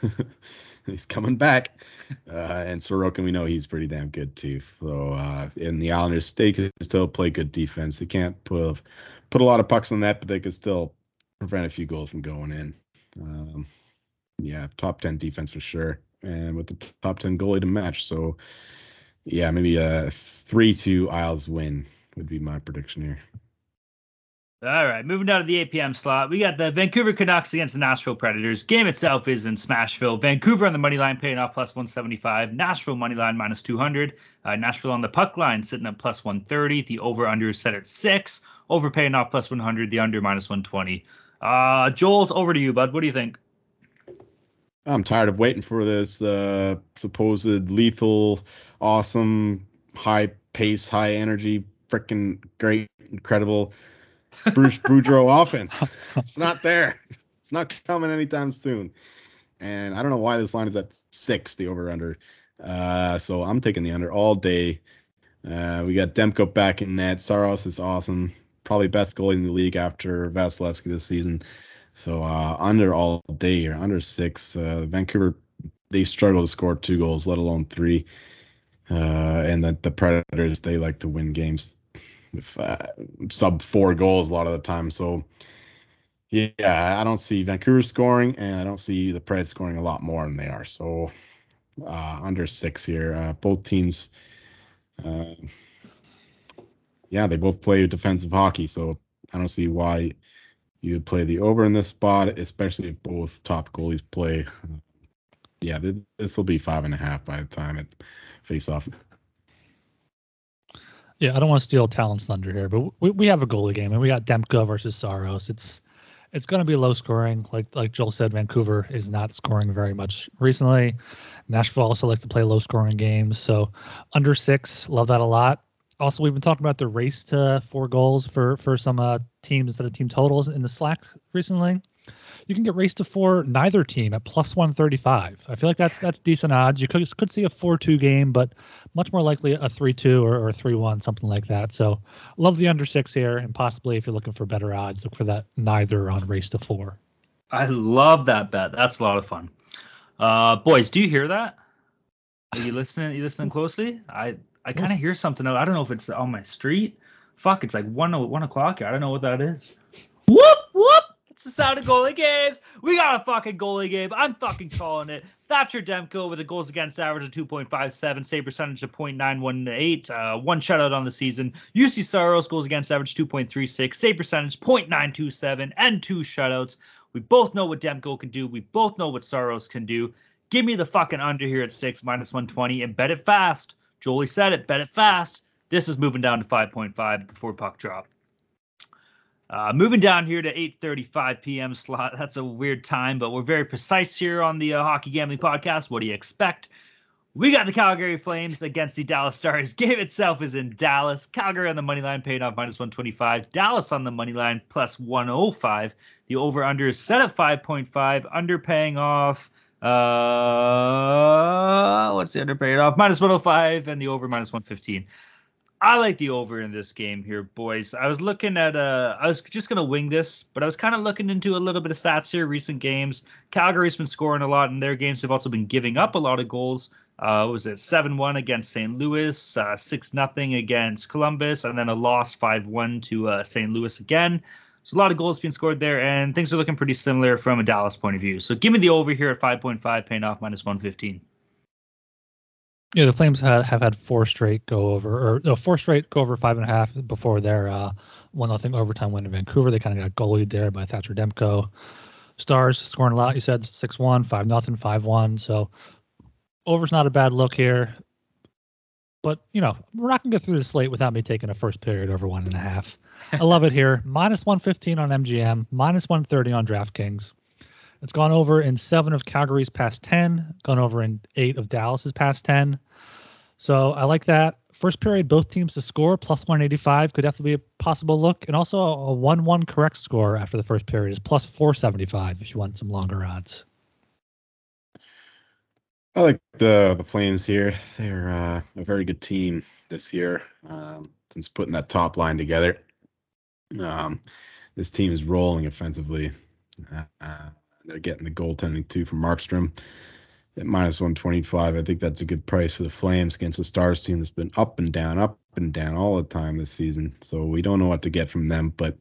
Speaker 3: (laughs) he's coming back. Uh, and Sorokin, we know he's pretty damn good too. So, uh, in the Islanders, they can still play good defense. They can't put put a lot of pucks on that, but they can still prevent a few goals from going in. Um, yeah, top ten defense for sure, and with the top ten goalie to match. So, yeah, maybe a three-two Isles win would be my prediction here.
Speaker 2: All right, moving down to the 8 p.m. slot, we got the Vancouver Canucks against the Nashville Predators. Game itself is in Smashville. Vancouver on the money line paying off plus 175. Nashville money line minus 200. Uh, Nashville on the puck line sitting at plus 130. The over under is set at six. Over paying off plus 100. The under minus 120. Uh, Joel, over to you, bud. What do you think?
Speaker 3: I'm tired of waiting for this the uh, supposed lethal, awesome, high pace, high energy, freaking great, incredible (laughs) Bruce Boudreau offense. It's not there. It's not coming anytime soon. And I don't know why this line is at six, the over under. Uh, so I'm taking the under all day. Uh, we got Demko back in net. Saros is awesome. Probably best goalie in the league after Vasilevskiy this season. So uh, under all day or under six. Uh, Vancouver, they struggle to score two goals, let alone three. Uh, and the, the Predators, they like to win games with uh, sub four goals a lot of the time. So yeah, I don't see Vancouver scoring, and I don't see the Preds scoring a lot more than they are. So uh, under six here. Uh, both teams, yeah, they both play defensive hockey. So I don't see why you would play the over in this spot, especially if both top goalies play. Yeah, this will be five and a half by the time it face off.
Speaker 1: Yeah, I don't want to steal Talon's thunder here, but we, we have a goalie game and we got Demko versus Saros. It's it's going to be low scoring. Like like Joel said, Vancouver is not scoring very much recently. Nashville also likes to play low scoring games, so under six, love that a lot. Also, we've been talking about the race to four goals for for some uh, teams instead of team totals in the Slack recently you can get race to four neither team at plus 135. I feel like that's that's decent odds. You could could see a 4-2 game, but much more likely a 3-2 or, or 3-1, something like that. So love the under six here, and possibly if you're looking for better odds, look for that neither on race to four.
Speaker 2: I love that bet. That's a lot of fun. Uh, boys, do you hear that? Are you listening? Are you listening closely? I I kind of hear something. I don't know if it's on my street. Fuck, it's like one one o'clock. I don't know what that is. Whoop whoop. It's the sound of goalie games. We got a fucking goalie game. I'm fucking calling it. Thatcher Demko with a goals against average of 2.57, save percentage of 0.918, uh, one shutout on the season. Juuse Saros goals against average 2.36, save percentage 0.927, and two shutouts. We both know what Demko can do. We both know what Saros can do. Give me the fucking under here at six minus 120 and bet it fast. Jolie said it. Bet it fast. This is moving down to 5.5 before puck drop. Uh, moving down here to 8:35 p.m. slot. (laughs) That's a weird time, but we're very precise here on the uh, Hockey Gambling Podcast. What do you expect? We got the Calgary Flames against the Dallas Stars. (laughs) Game itself is in Dallas. Calgary on the money line, paying off minus 125. Dallas on the money line, plus 105. The over under is set at 5.5. Under paying off. Uh, what's the under paying off? Minus 105 and the over minus 115. I like the over in this game here, boys. I was looking at uh I was just gonna wing this, but I was kind of looking into a little bit of stats here, recent games. Calgary's been scoring a lot in their games. They've also been giving up a lot of goals. Uh was it 7-1 against St. Louis, uh 6-0 against Columbus, and then a loss 5-1 to uh, St. Louis again. So a lot of goals being scored there, and things are looking pretty similar from a Dallas point of view. So give me the over here at 5.5, paying off minus 115.
Speaker 1: Yeah, the Flames have, had four straight go over, or no, four straight go over five and a half before their uh, one nothing overtime win in Vancouver. They kind of got goalied there by Thatcher Demko. Stars scoring a lot. You said six one, five nothing, five one. So over's not a bad look here. But you know, we're not gonna get through the slate without me taking a first period over one and a half. I love it here. (laughs) Minus one fifteen on MGM, minus one thirty on DraftKings. It's gone over in seven of Calgary's past 10, gone over in eight of Dallas's past 10. So I like that. First period, both teams to score, plus 185 could definitely be a possible look. And also a 1 1 correct score after the first period is plus 475 if you want some longer odds.
Speaker 3: I like the the Flames here. (laughs) They're uh, a very good team this year um, since putting that top line together. Um, this team is rolling offensively. Uh, they're getting the goaltending too from Markstrom at minus 125. I think that's a good price for the Flames against the Stars team that's been up and down, up and down all the time this season. So we don't know what to get from them, but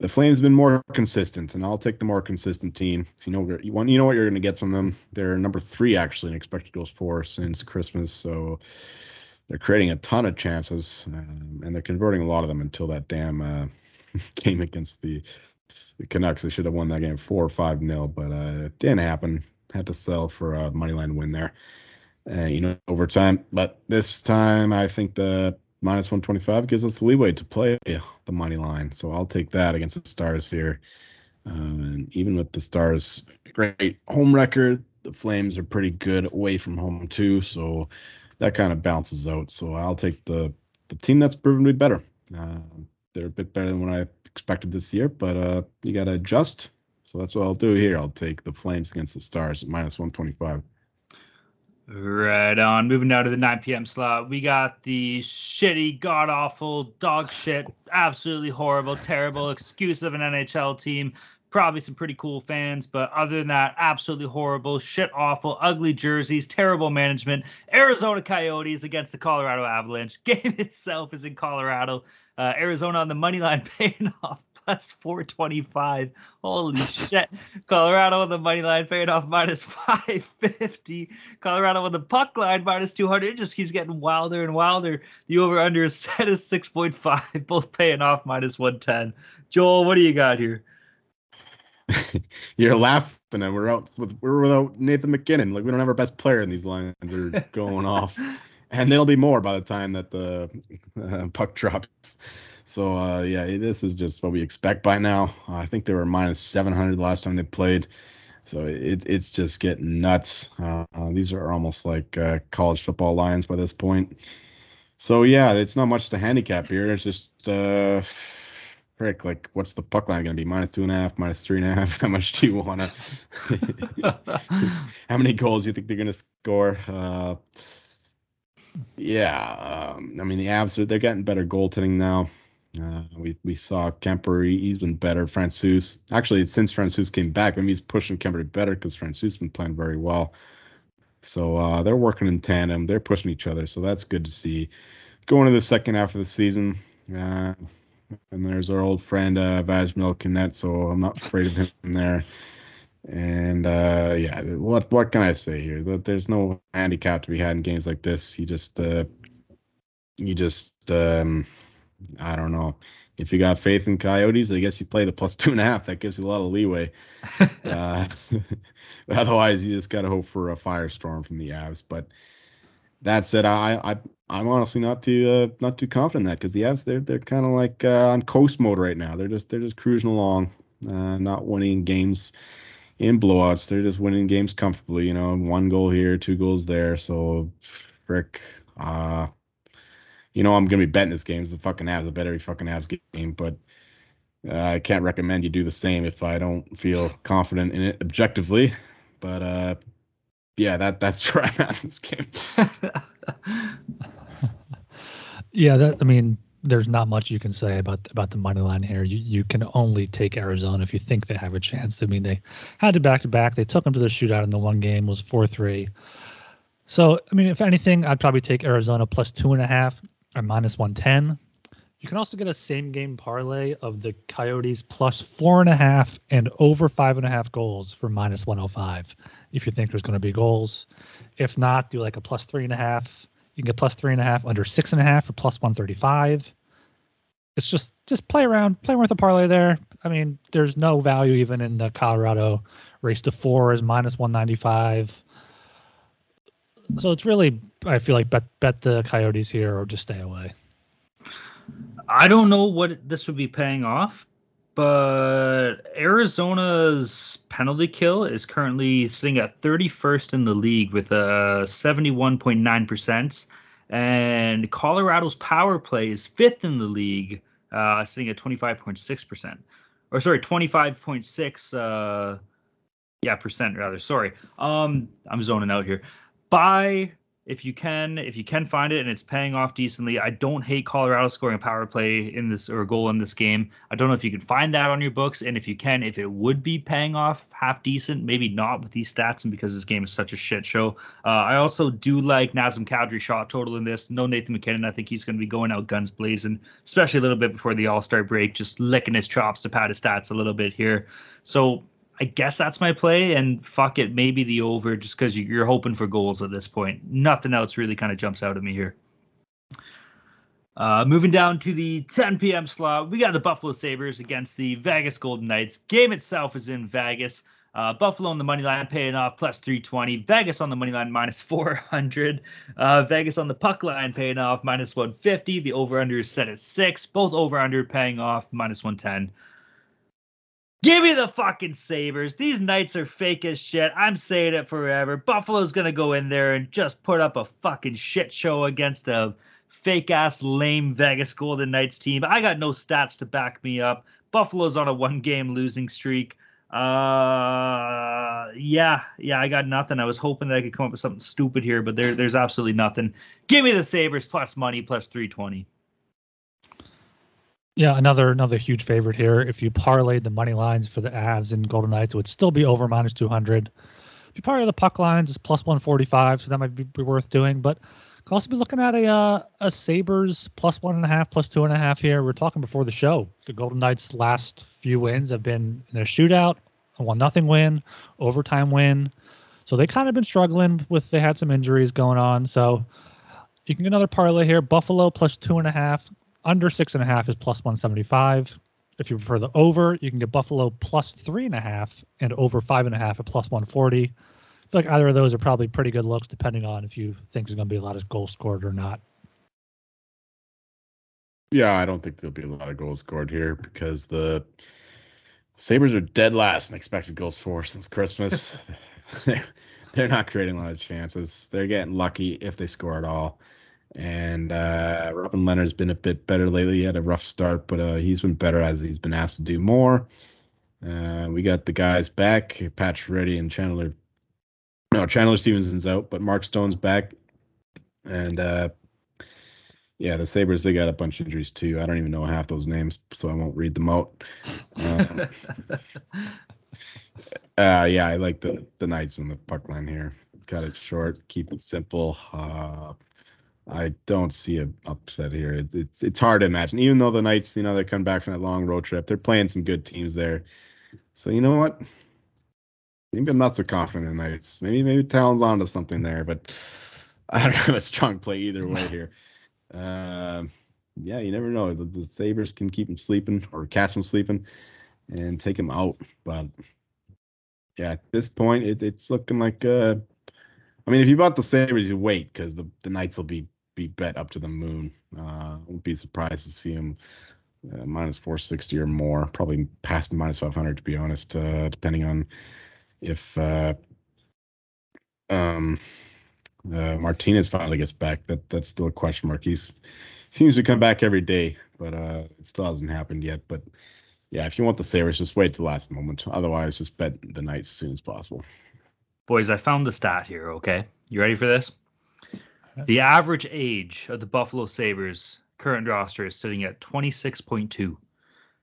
Speaker 3: the Flames have been more consistent, and I'll take the more consistent team. So you know you want you know what you're going to get from them. They're number three actually in expected goals for since Christmas, so they're creating a ton of chances, um, and they're converting a lot of them until that damn uh, (laughs) game against the the Canucks. They should have won that game four or five nil, but uh, it didn't happen. Had to sell for a money line win there. Uh, you know, overtime. But this time, I think the minus 125 gives us the leeway to play the money line. So I'll take that against the Stars here. Uh, and even with the Stars' great home record, the Flames are pretty good away from home too. So that kind of balances out. So I'll take the the team that's proven to be better. Uh, they're a bit better than what I expected this year, but uh, you got to adjust. So that's what I'll do here. I'll take the Flames against the Stars at minus 125.
Speaker 2: Right on. Moving down to the 9 p.m. slot, we got the shitty, god awful, dog shit, absolutely horrible, terrible excuse of an NHL team. Probably some pretty cool fans, but other than that, absolutely horrible, shit awful, ugly jerseys, terrible management. Arizona Coyotes against the Colorado Avalanche. (laughs) Game itself is in Colorado. Uh, Arizona on the money line (laughs) paying off plus 425. Holy shit. Colorado on the money line paying off minus 550. Colorado on the puck line minus 200. It just keeps getting wilder and wilder. The over under is set as 6.5, both paying off minus 110. Joel, what do you got here? (laughs)
Speaker 3: You're laughing, and we're out with we're without Nathan MacKinnon. Like we don't have our best player, and these lines are going off, (laughs) and there'll be more by the time that the uh, (laughs) puck drops. So uh, yeah, this is just what we expect by now. Uh, I think they were minus 700 the last time they played, so it, it's just getting nuts. Uh, these are almost like uh, college football lines by this point. So yeah, it's not much to handicap here. It's just uh, frick, like what's the puck line going to be? Minus two and a half, minus three and a half. (laughs) How much do you want to? (laughs) How many goals do you think they're going to score? Yeah, um, I mean the Avs are they're getting better goaltending now. Uh, we we saw Kuemper He's been better. Francouz. Actually, since Francouz came back, maybe he's pushing Kuemper better because Francouz been playing very well. So uh, they're working in tandem. They're pushing each other. So that's good to see. Going to the second half of the season, uh, and there's our old friend uh, Vaj Milkinet. So I'm not afraid of him there. And uh, yeah, what what can I say here? That There's no handicap to be had in games like this. You just uh, you just um, I don't know. If you got faith in Coyotes, I guess you play the plus (laughs) two and a half. That gives you a lot of leeway. (laughs) uh, (laughs) otherwise, you just got to hope for a firestorm from the Avs. But that said, I, I I'm honestly not too uh, not too confident in that because the Avs they're they're kind of like uh, on coast mode right now. They're just they're just cruising along, uh, not winning games in blowouts. They're just winning games comfortably. You know, one goal here, two goals there. So, frick. Uh, you know, I'm gonna be betting this game. It's the fucking Avs. I bet every fucking Avs game, but uh, I can't recommend you do the same if I don't feel confident in it objectively. But uh, yeah, that that's (laughs) where I'm at in this game. (laughs)
Speaker 1: yeah, that I mean, there's not much you can say about about the money line here. You you can only take Arizona if you think they have a chance. I mean, they had to back to back. They took them to the shootout in the one game was four three. So I mean, if anything, I'd probably take Arizona plus two and a half or minus one ten. You can also get a same game parlay of the Coyotes plus four and a half and over five and a half goals for minus 105 if you think there's going to be goals. If not, do like a plus three and a half. You can get plus three and a half under six and a half for plus 135. It's just just play around, play with a parlay there. I mean, there's no value even in the Colorado race to four is minus 195. So it's really, I feel like bet bet the Coyotes here or just stay away.
Speaker 2: I don't know what this would be paying off, but Arizona's penalty kill is currently sitting at 31st in the league with a 71.9%. And Colorado's power play is fifth in the league, uh, sitting at 25.6%. Or sorry, 25.6 uh, yeah, percent rather. Sorry. Um, I'm zoning out here. By if you can if you can find it and it's paying off decently i don't hate colorado scoring a power play in this or a goal in this game. I don't know if you can find that on your books and if you can if it would be paying off half decent maybe not with these stats and because this game is such a shit show. Uh, i also do like nazem kadri shot total in this. No nathan MacKinnon i think he's going to be going out guns blazing especially a little bit before the all-star break just licking his chops to pad his stats a little bit here. So I guess that's my play, and fuck it, maybe the over just because you're hoping for goals at this point. Nothing else really kind of jumps out at me here. Uh, moving down to the 10 p.m. slot, we got the Buffalo Sabres against the Vegas Golden Knights. Game itself is in Vegas. Uh, Buffalo on the money line paying off plus 320. Vegas on the money line minus (laughs) 400. Uh, Vegas on the puck line paying off minus 150. The over under is set at six. Both over under paying off minus 110. Give me the fucking Sabres. These Knights are fake as shit. I'm saying it forever. Buffalo's going to go in there and just put up a fucking shit show against a fake ass lame Vegas Golden Knights team. I got no stats to back me up. Buffalo's on a one game losing streak. Uh, yeah, yeah, I got nothing. I was hoping that I could come up with something stupid here, but there, there's absolutely nothing. Give me the Sabres plus money plus 320.
Speaker 1: Yeah, another another huge favorite here. If you parlayed the money lines for the Avs and Golden Knights, it would still be over minus 200. If you parlay the puck lines, it's plus 145, so that might be, be worth doing. But could also be looking at a uh, a Sabres plus one and a half, plus two and a half here. We are talking before the show. The Golden Knights' last few wins have been in a shootout, a one nothing win, overtime win. So they kind of been struggling with they had some injuries going on. So you can get another parlay here. Buffalo plus two and a half, under six and a half is plus 175. If you prefer the over, you can get Buffalo plus three and a half and over five and a half at plus 140. I feel like either of those are probably pretty good looks, depending on if you think there's going to be a lot of goals scored or not.
Speaker 3: Yeah, I don't think there'll be a lot of goals scored here because the Sabres are dead last in expected goals for since Christmas. (laughs) (laughs) they're not creating a lot of chances. They're getting lucky if they score at all. And uh, Robin Lehner's been a bit better lately. He had a rough start, but uh, he's been better as he's been asked to do more. Uh, we got the guys back, Pacioretty and Chandler. No, Chandler Stephenson's out, but Mark Stone's back. And uh, yeah, the Sabres, they got a bunch of injuries too. I don't even know half those names, so I won't read them out. Uh, (laughs) uh, yeah, I like the, the Knights in the puck line here. Cut it short, keep it simple. Uh, I don't see an upset here. It's, it's it's hard to imagine. Even though the Knights, you know, they come back from that long road trip, they're playing some good teams there. So you know what? Maybe I'm not so confident in the Knights. Maybe maybe Talon's onto something there, but (laughs) I don't have a strong play either way here. Uh, yeah, you never know. The, the Sabres can keep them sleeping or catch them sleeping and take them out. But yeah, at this point, it, it's looking like. Uh, I mean, if you bought the Sabres, you wait because the, the Knights will be be bet up to the moon. Uh, won't be surprised to see him uh, minus 460 or more, probably past minus 500 to be honest, uh, depending on if uh, um, uh, Martinez finally gets back, that that's still a question mark. He's seems to come back every day, but uh, it still hasn't happened yet. But yeah, if you want the Sabres, just wait to the last moment. Otherwise, just bet the Knights as soon as possible.
Speaker 2: Boys, I found the stat here. Okay, you ready for this? The average age of the Buffalo Sabres current roster is sitting at 26.2.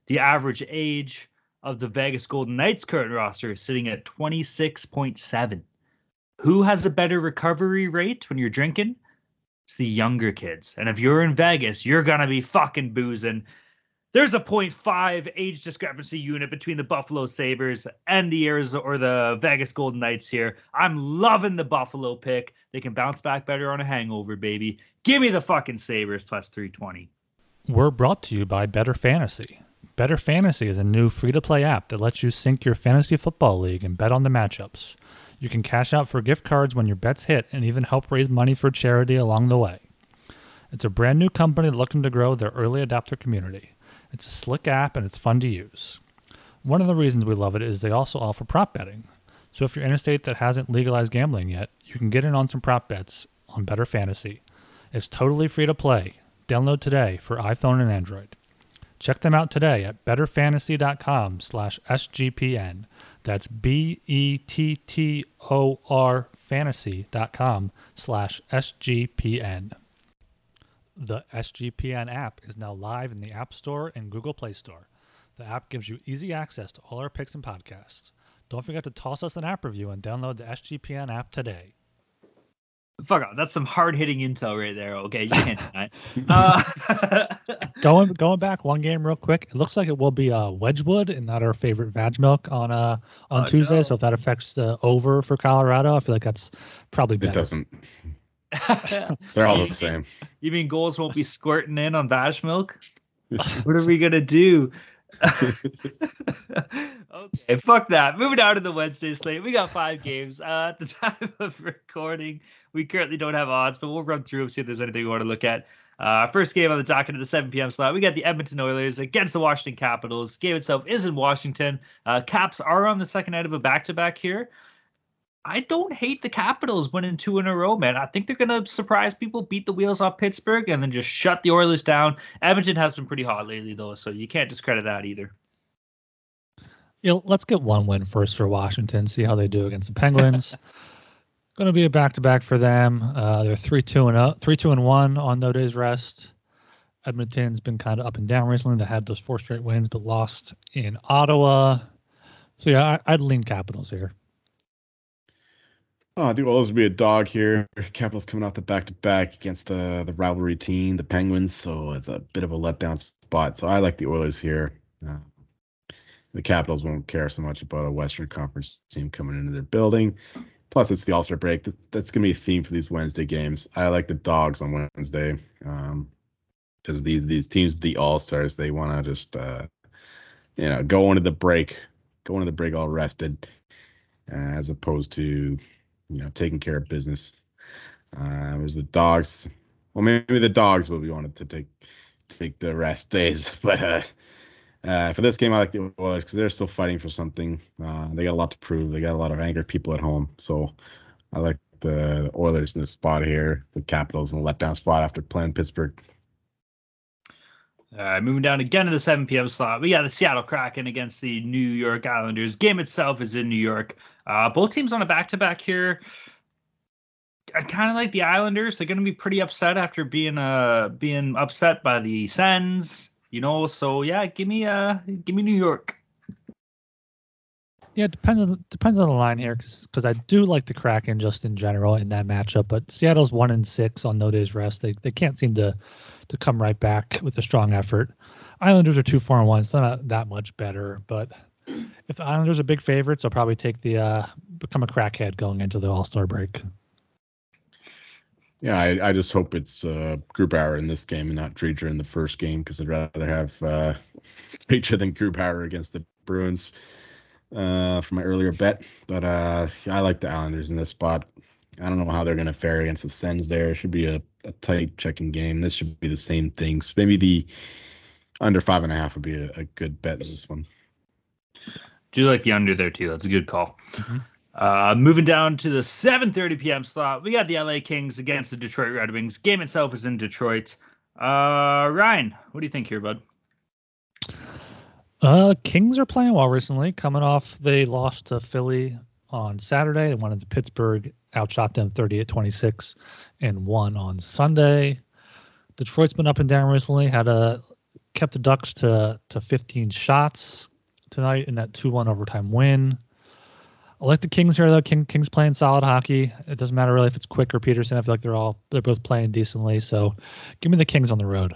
Speaker 2: The average age of the Vegas Golden Knights current roster is sitting at 26.7. Who has a better recovery rate when you're drinking? It's the younger kids. And if you're in Vegas, you're going to be fucking boozing. There's a 0.5 age discrepancy unit between the Buffalo Sabres and the Arizona or the Vegas Golden Knights here. I'm loving the Buffalo pick. They can bounce back better on a hangover, baby. Give me the fucking Sabres plus 320.
Speaker 1: We're brought to you by Bettor Fantasy. Bettor Fantasy is a new free to play app that lets you sync your fantasy football league and bet on the matchups. You can cash out for gift cards when your bets hit and even help raise money for charity along the way. It's a brand new company looking to grow their early adopter community. It's a slick app and it's fun to use. One of the reasons we love it is they also offer prop betting. So if you're in a state that hasn't legalized gambling yet, you can get in on some prop bets on Bettor Fantasy. It's totally free to play. Download today for iPhone and Android. Check them out today at bettorfantasy.com slash SGPN. That's B E T T O R fantasy.com slash SGPN. The SGPN app is now live in the App Store and Google Play Store. The app gives you easy access to all our picks and podcasts. Don't forget to toss us an app review and download the SGPN app today.
Speaker 2: Fuck off. That's some hard hitting intel right there. Okay, you can't deny. (laughs) Uh, (laughs)
Speaker 1: going going back one game real quick. It looks like it will be uh, Wedgewood and not our favorite Vag Milk on uh on
Speaker 2: Oh,
Speaker 1: Tuesday.
Speaker 2: no.
Speaker 1: So if that affects the over for Colorado, I feel like that's probably
Speaker 3: It
Speaker 1: better.
Speaker 3: doesn't. (laughs) They're all the same.
Speaker 2: You mean goals won't be squirting in on Vash Milk? (laughs) what are we gonna do? (laughs) okay, fuck that. Moving on to the Wednesday slate. We got five games. Uh, at the time of recording, we currently don't have odds, but we'll run through and see if there's anything we want to look at. Uh, first game on the docket at the 7 p.m. slot. We got the Edmonton Oilers against the Washington Capitals. Game itself is in Washington. Uh, Caps are on the second night of a back-to-back here. I don't hate the Capitals winning two in a row, man. I think they're going to surprise people, beat the wheels off Pittsburgh, and then just shut the Oilers down. Edmonton has been pretty hot lately, though, so you can't discredit that either.
Speaker 1: You know, let's get one win first for Washington. See how they do against the Penguins. (laughs) Going to be a back to back for them. Uh, they're three two and up, three two and one on no days rest. Edmonton's been kind of up and down recently. They had those four straight wins, but lost in Ottawa. So yeah, I, I'd lean Capitals here.
Speaker 3: Oh, I think Oilers will be a dog here. Capitals coming off the back to back against uh, the rivalry team, the Penguins. So it's a bit of a letdown spot. So I like the Oilers here. Uh, the Capitals won't care so much about a Western Conference team coming into their building. Plus, it's the All Star break. That's, that's going to be a theme for these Wednesday games. I like the dogs on Wednesday because these these teams, the All Stars, they want to just uh, you know go into the break, go into the break all rested, uh, as opposed to you know, taking care of business. Uh, it was the dogs. Well, maybe the dogs will be wanted to take take the rest days, (laughs) but uh, uh, for this game, I like the Oilers because they're still fighting for something. Uh, they got a lot to prove. They got a lot of angry people at home, so I like the Oilers in this spot here. The Capitals in a letdown spot after playing Pittsburgh.
Speaker 2: Right, moving down again to the 7 p.m. slot. We got the Seattle Kraken against the New York Islanders. Game itself is in New York. Uh, both teams on a back-to-back here. I kind of like the Islanders. They're going to be pretty upset after being uh being upset by the Sens. You know, so yeah, give me uh give me New York.
Speaker 1: Yeah, it depends on depends on the line here because I do like the Kraken just in general in that matchup. But Seattle's one and six on no days rest. They they can't seem to to come right back with a strong effort. Islanders are two four and one, so not that much better. But if the Islanders are big favorites, I'll probably take the uh become a crackhead going into the All Star break.
Speaker 3: Yeah, I, I just hope it's uh, Grubauer in this game and not Driedger in the first game because I'd rather have uh, (laughs) Driedger than Grubauer against the Bruins uh, for my earlier bet. But uh, I like the Islanders in this spot. I don't know how they're going to fare against the Sens there. It should be a, a tight checking game. This should be the same things. Maybe the under five and a half would be a, a good bet in this one.
Speaker 2: Do you like the under there too. That's a good call.
Speaker 1: Mhm.
Speaker 2: Uh, moving down to the 7:30 p.m. slot, we got the LA Kings against the Detroit Red Wings. Game itself is in Detroit. Uh, Ryan, what do you think here, bud?
Speaker 1: Uh, Kings are playing well recently. Coming off, they lost to Philly on Saturday. They went into Pittsburgh, outshot them 38 26 and won on Sunday. Detroit's been up and down recently. Had a kept the Ducks to to 15 shots tonight in that 2-1 overtime win. I like the Kings here though. King, Kings playing solid hockey. It doesn't matter really if it's Quick or Petersen. I feel like they're all they're both playing decently. So, give me the Kings on the road.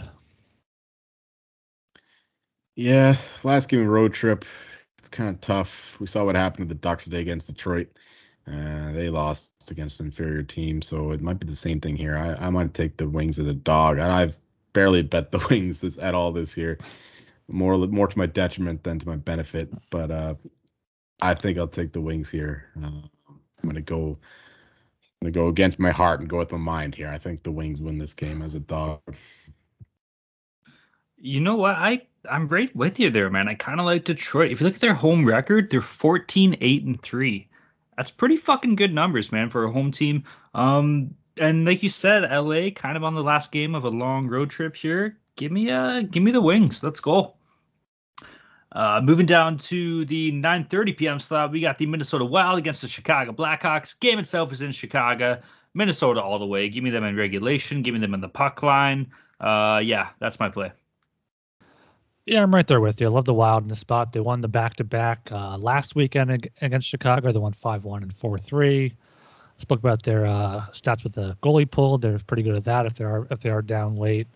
Speaker 3: Yeah, last game road trip, it's kind of tough. We saw what happened to the Ducks today against Detroit. Uh, they lost against an inferior team, so it might be the same thing here. I, I might take the Wings as a dog. And I've barely bet the (laughs) Wings this, at all this year, more more to my detriment than to my benefit. But uh, I think I'll take the Wings here. Uh, I'm gonna go. I'm gonna go against my heart and go with my mind here. I think the Wings win this game as a dog.
Speaker 2: You know what? I I'm right with you there, man. I kind of like Detroit. If you look at their home record, they're 14 8 and 3. That's pretty fucking good numbers, man, for a home team. Um and like you said, LA kind of on the last game of a long road trip here. Give me uh give me the wings. Let's go. Uh, moving down to the 9:30 p.m. slot, we got the Minnesota Wild against the Chicago Blackhawks. Game itself is in Chicago, Minnesota all the way. Give me them in regulation. Give me them in the puck line. Uh, yeah, that's my play.
Speaker 1: Yeah, I'm right there with you. I love the Wild in the spot. They won the back to back last weekend against Chicago. They won 5 1 and 4 3. Spoke about their uh, stats with the goalie pull. They're pretty good at that if they are if they are down late.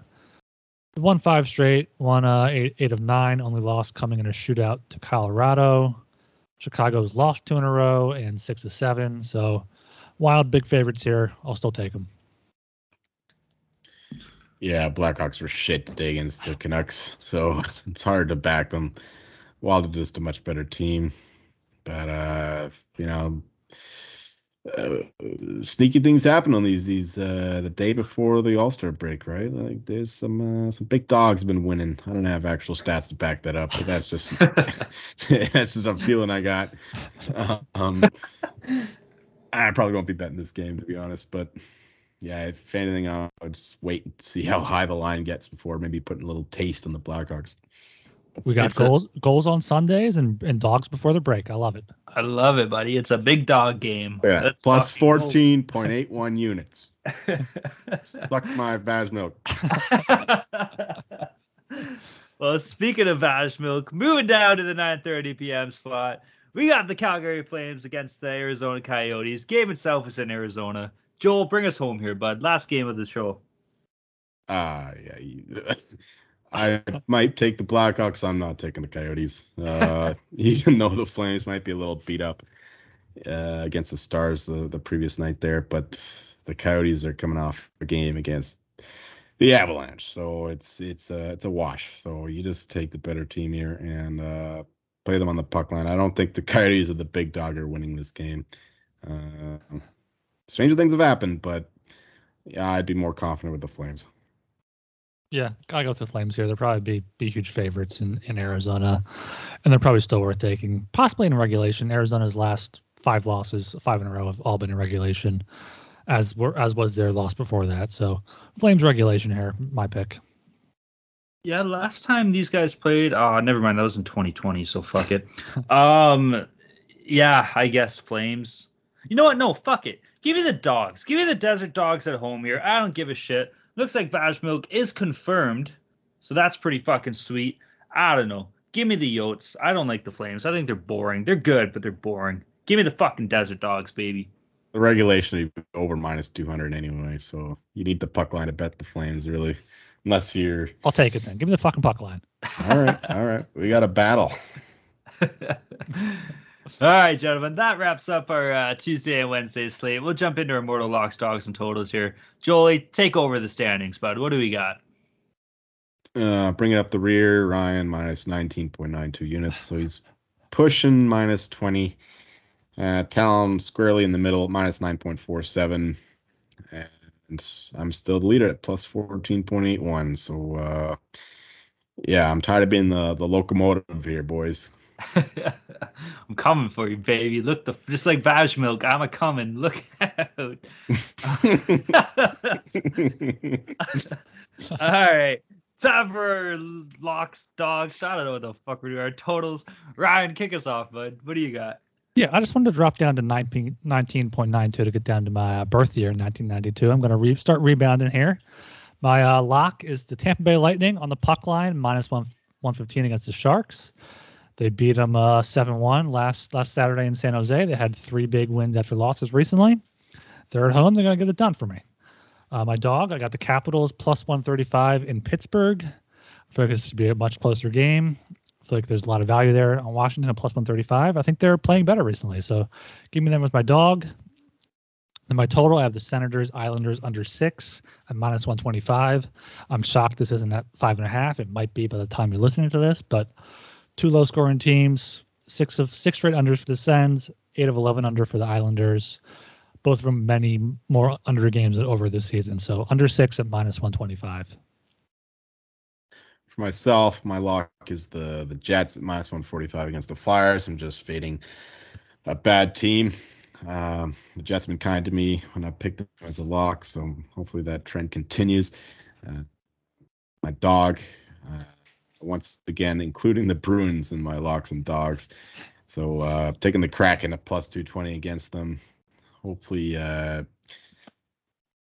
Speaker 1: They won five straight, won uh, eight, eight of nine, only lost coming in a shootout to Colorado. Chicago's lost two in a row and six of seven. So, Wild big favorites here. I'll still take them.
Speaker 3: Yeah, Blackhawks were shit today against the Canucks, so (laughs) it's hard to back them. Wild are just a much better team, but uh, you know, uh, sneaky things happen on these these uh the day before the All Star break, right? Like there's some uh, some big dogs been winning. I don't have actual stats to back that up, but that's just (laughs) (laughs) that's just a feeling I got. Um, I probably won't be betting this game to be honest, but yeah, if anything, I would just wait and see how high the line gets before maybe putting a little taste on the Blackhawks.
Speaker 1: We got
Speaker 2: It's a-
Speaker 1: goals goals on Sundays and, and dogs before the break. I love it.
Speaker 2: I love it, buddy. It's a big dog game.
Speaker 3: Yeah,
Speaker 2: Let's
Speaker 3: plus
Speaker 2: fucking go.
Speaker 3: fourteen point eight one units. (laughs) Suck my Vaz milk. (laughs)
Speaker 2: well, speaking of Vash Milk, moving down to the 9:30 p.m. slot, we got the Calgary Flames against the Arizona Coyotes. Game itself is in Arizona. Joel, bring us home here, bud. Last game of the show.
Speaker 3: Ah, yeah. You, (laughs) I might take the Blackhawks. I'm not taking the Coyotes. Uh, (laughs) even though the Flames might be a little beat up uh, against the Stars the, the previous night there, but the Coyotes are coming off a game against the Avalanche, so it's it's a it's a wash. So you just take the better team here and uh, play them on the puck line. I don't think the Coyotes are the big dog are winning this game. Uh, stranger things have happened, but yeah, I'd be more confident with the Flames.
Speaker 1: Yeah, gotta go with the Flames here. They'll probably be, be huge favorites in, in Arizona, and they're probably still worth taking, possibly in regulation. Arizona's last five losses, five in a row, have all been in regulation, as were as was their loss before that. So Flames regulation here, my pick.
Speaker 2: Yeah, last time these guys played, oh, never mind. That was in 2020, so fuck it. (laughs) um, yeah, I guess Flames. You know what? No, fuck it. Give me the dogs. Give me the Desert Dogs at home here. I don't give a shit. Looks like Vash Milk is confirmed, so that's pretty fucking sweet. I don't know. Give me the Yotes. I don't like the Flames. I think they're boring. They're good, but they're boring. Give me the fucking Desert Dogs, baby.
Speaker 3: The regulation would over minus 200 anyway, so you need the puck line to bet the Flames, really. Unless you're.
Speaker 1: I'll take it then. Give me the fucking puck line.
Speaker 3: All right, all right. We got a battle. (laughs)
Speaker 2: All right, gentlemen, that wraps up our uh, Tuesday and Wednesday slate. We'll jump into our Mortal Locks, Dogs, and Totals here. Jolie, take over the standings, bud. What do we got?
Speaker 3: Uh, bringing up the rear, Ryan minus 19.92 units, so he's pushing minus 20. Uh, Talon squarely in the middle, minus 9.47. And I'm still the leader at plus 14.81. So, uh, yeah, I'm tired of being the, the locomotive here, boys. (laughs)
Speaker 2: I'm coming for you, baby. Look, the just like Vaj milk, I'm a coming. Look (laughs) out. (laughs) All right. Time for locks, dogs. I don't know what the fuck we're doing. Our totals. Ryan, kick us off, bud. What do you got?
Speaker 1: Yeah, I just wanted to drop down to 19, 19.92 to get down to my uh, birth year, 1992. I'm going to re- start rebounding here. My uh, lock is the Tampa Bay Lightning on the puck line, minus one, 115 against the Sharks. They beat them uh, 7-1 last last Saturday in San Jose. They had three big wins after losses recently. They're at home. They're going to get it done for me. Uh, my dog, I got the Capitals plus 135 in Pittsburgh. I feel like this should be a much closer game. I feel like there's a lot of value there on Washington at plus 135. I think they're playing better recently. So give me them with my dog. Then my total, I have the Senators, Islanders under six at minus 125. I'm shocked this isn't at five and a half. It might be by the time you're listening to this, but two low scoring teams, six of six straight unders for the Sens, eight of 11 under for the Islanders both from many more under games than over this season. So under six at minus 125.
Speaker 3: For myself, my lock is the the Jets at minus 145 against the Flyers. I'm just fading a bad team. Um, the Jets have been kind to me when I picked them as a lock, so hopefully that trend continues. Uh, my dog, uh, once again, including the Bruins in my locks and dogs. So uh, taking the Kraken at plus 220 against them hopefully uh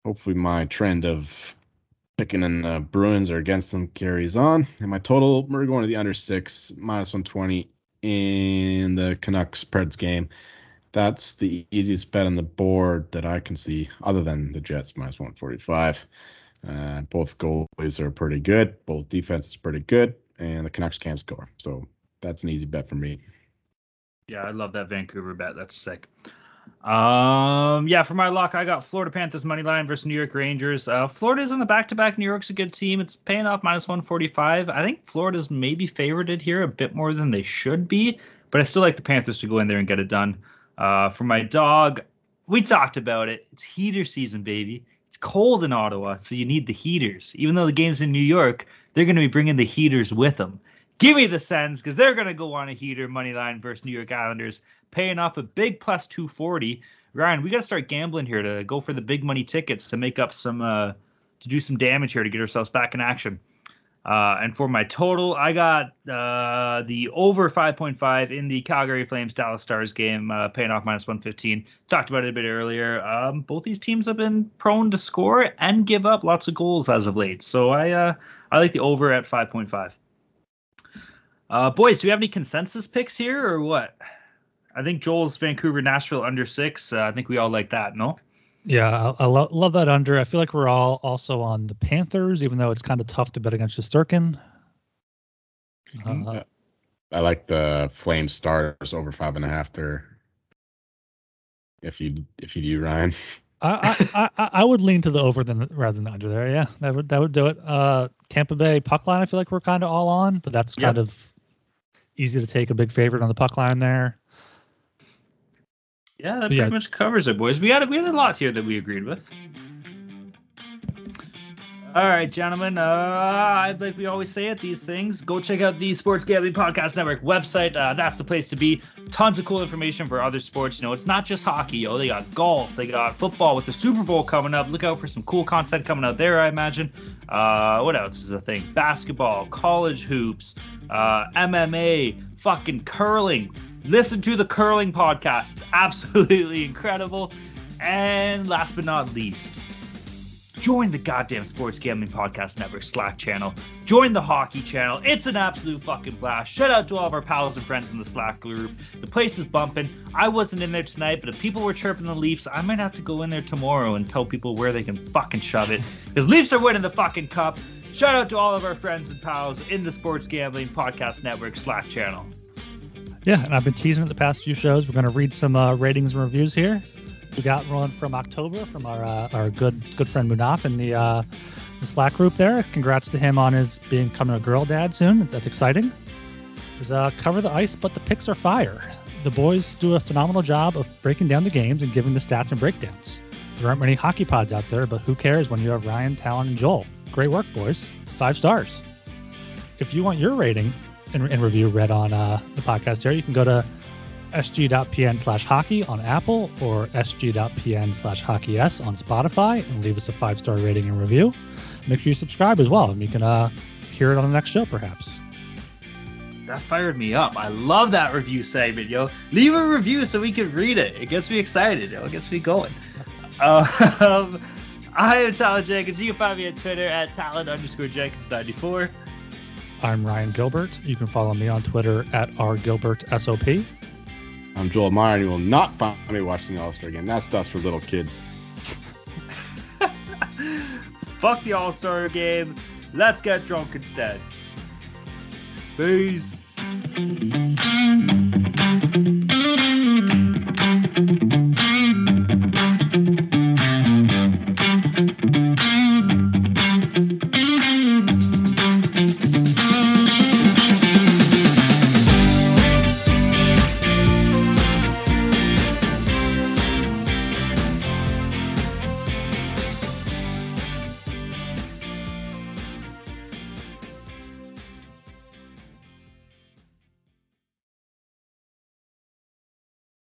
Speaker 3: hopefully my trend of picking in the Bruins or against them carries on. And my total, we're going to the under six, minus 120 in the Canucks Preds game. That's the easiest bet on the board that I can see, other than the Jets minus 145. Uh, both goalies are pretty good. Both defenses pretty good, and the Canucks can't score. So that's an easy bet for me.
Speaker 2: Yeah, I love that Vancouver bet. That's sick. Um, yeah, for my luck, I got Florida Panthers money line versus New York Rangers. Uh, Florida's in the back to back. New York's a good team. It's paying off minus 145. I think Florida's maybe favorited here a bit more than they should be, but I still like the Panthers to go in there and get it done. Uh, for my dog, we talked about it. It's heater season, baby. Cold in Ottawa, so you need the heaters. Even though the game's in New York, they're going to be bringing the heaters with them. Give me the Sens because they're going to go on a heater money line versus New York Islanders, paying off a big plus 240. Ryan, we got to start gambling here to go for the big money tickets to make up some, uh, to do some damage here to get ourselves back in action. Uh, and for my total, I got uh, the over 5.5 in the Calgary Flames Dallas Stars game, uh, paying off minus 115. Talked about it a bit earlier. Um, both these teams have been prone to score and give up lots of goals as of late. So I uh, I like the over at 5.5. Uh, boys, do we have any consensus picks here or what? I think Joel's Vancouver Nashville under six. Uh, I think we all like that, no?
Speaker 1: Yeah, I, I lo- love that under. I feel like we're all also on the Panthers, even though it's kind of tough to bet against Shesterkin.
Speaker 3: Mm-hmm. Uh, I like the Flame Stars over five and a half there. If you if you do Ryan.
Speaker 1: I, (laughs) I, I, I would lean to the over than rather than the under there. Yeah, that would that would do it. Uh, Tampa Bay puck line. I feel like we're kind of all on, but that's kind yep. of easy to take a big favorite on the puck line there.
Speaker 2: Yeah, that pretty yeah. much covers it, boys. We had we had a lot here that we agreed with. All right, gentlemen. Uh, like we always say at these things, go check out the Sports Gambling Podcast Network website. Uh, that's the place to be. Tons of cool information for other sports. You know, it's not just hockey. Yo, they got golf, they got football with the Super Bowl coming up. Look out for some cool content coming out there. I imagine. Uh, what else is a thing? Basketball, college hoops, uh, MMA, fucking curling. Listen to the curling podcast. It's absolutely incredible. And last but not least Join the goddamn Sports Gambling Podcast Network Slack channel. Join the hockey channel. It's an absolute fucking blast. Shout out to all of our pals and friends in the Slack group. The place is bumping. I wasn't in there tonight, but if people were chirping the Leafs, I might have to go in there tomorrow and tell people where they can fucking shove it. Because Leafs are winning the fucking cup. Shout out to all of our friends and pals in the Sports Gambling Podcast Network Slack channel.
Speaker 1: Yeah, and I've been teasing it the past few shows. We're going to read some uh, ratings and reviews here we got one from October from our uh, our good good friend Munaf in the, uh, the Slack group there. Congrats to him on his becoming a girl dad soon. That's exciting. Is uh, cover the ice, but the picks are fire. The boys do a phenomenal job of breaking down the games and giving the stats and breakdowns. There aren't many hockey pods out there, but who cares when you have Ryan, Talon, and Joel? Great work, boys. Five stars. If you want your rating, and, and review read on uh, the podcast here, you can go to sg.pn slash hockey on Apple or sg.pn slash hockeys on Spotify and leave us a five star rating and review. Make sure you subscribe as well, and you can uh, hear it on the next show, perhaps.
Speaker 2: That fired me up. I love that review segment, yo. Leave a review so we can read it. It gets me excited, yo. It gets me going. Um, (laughs) I am Talon Jenkins. You can find me on Twitter at Talon underscore Jenkins94.
Speaker 1: I'm Ryan Gilbert. You can follow me on Twitter at rgilbertsop.
Speaker 3: I'm Joel Meyer, and you will not find me watching the All Star Game. That stuff's for little kids. (laughs)
Speaker 2: Fuck the All Star game. Let's get drunk instead. Peace.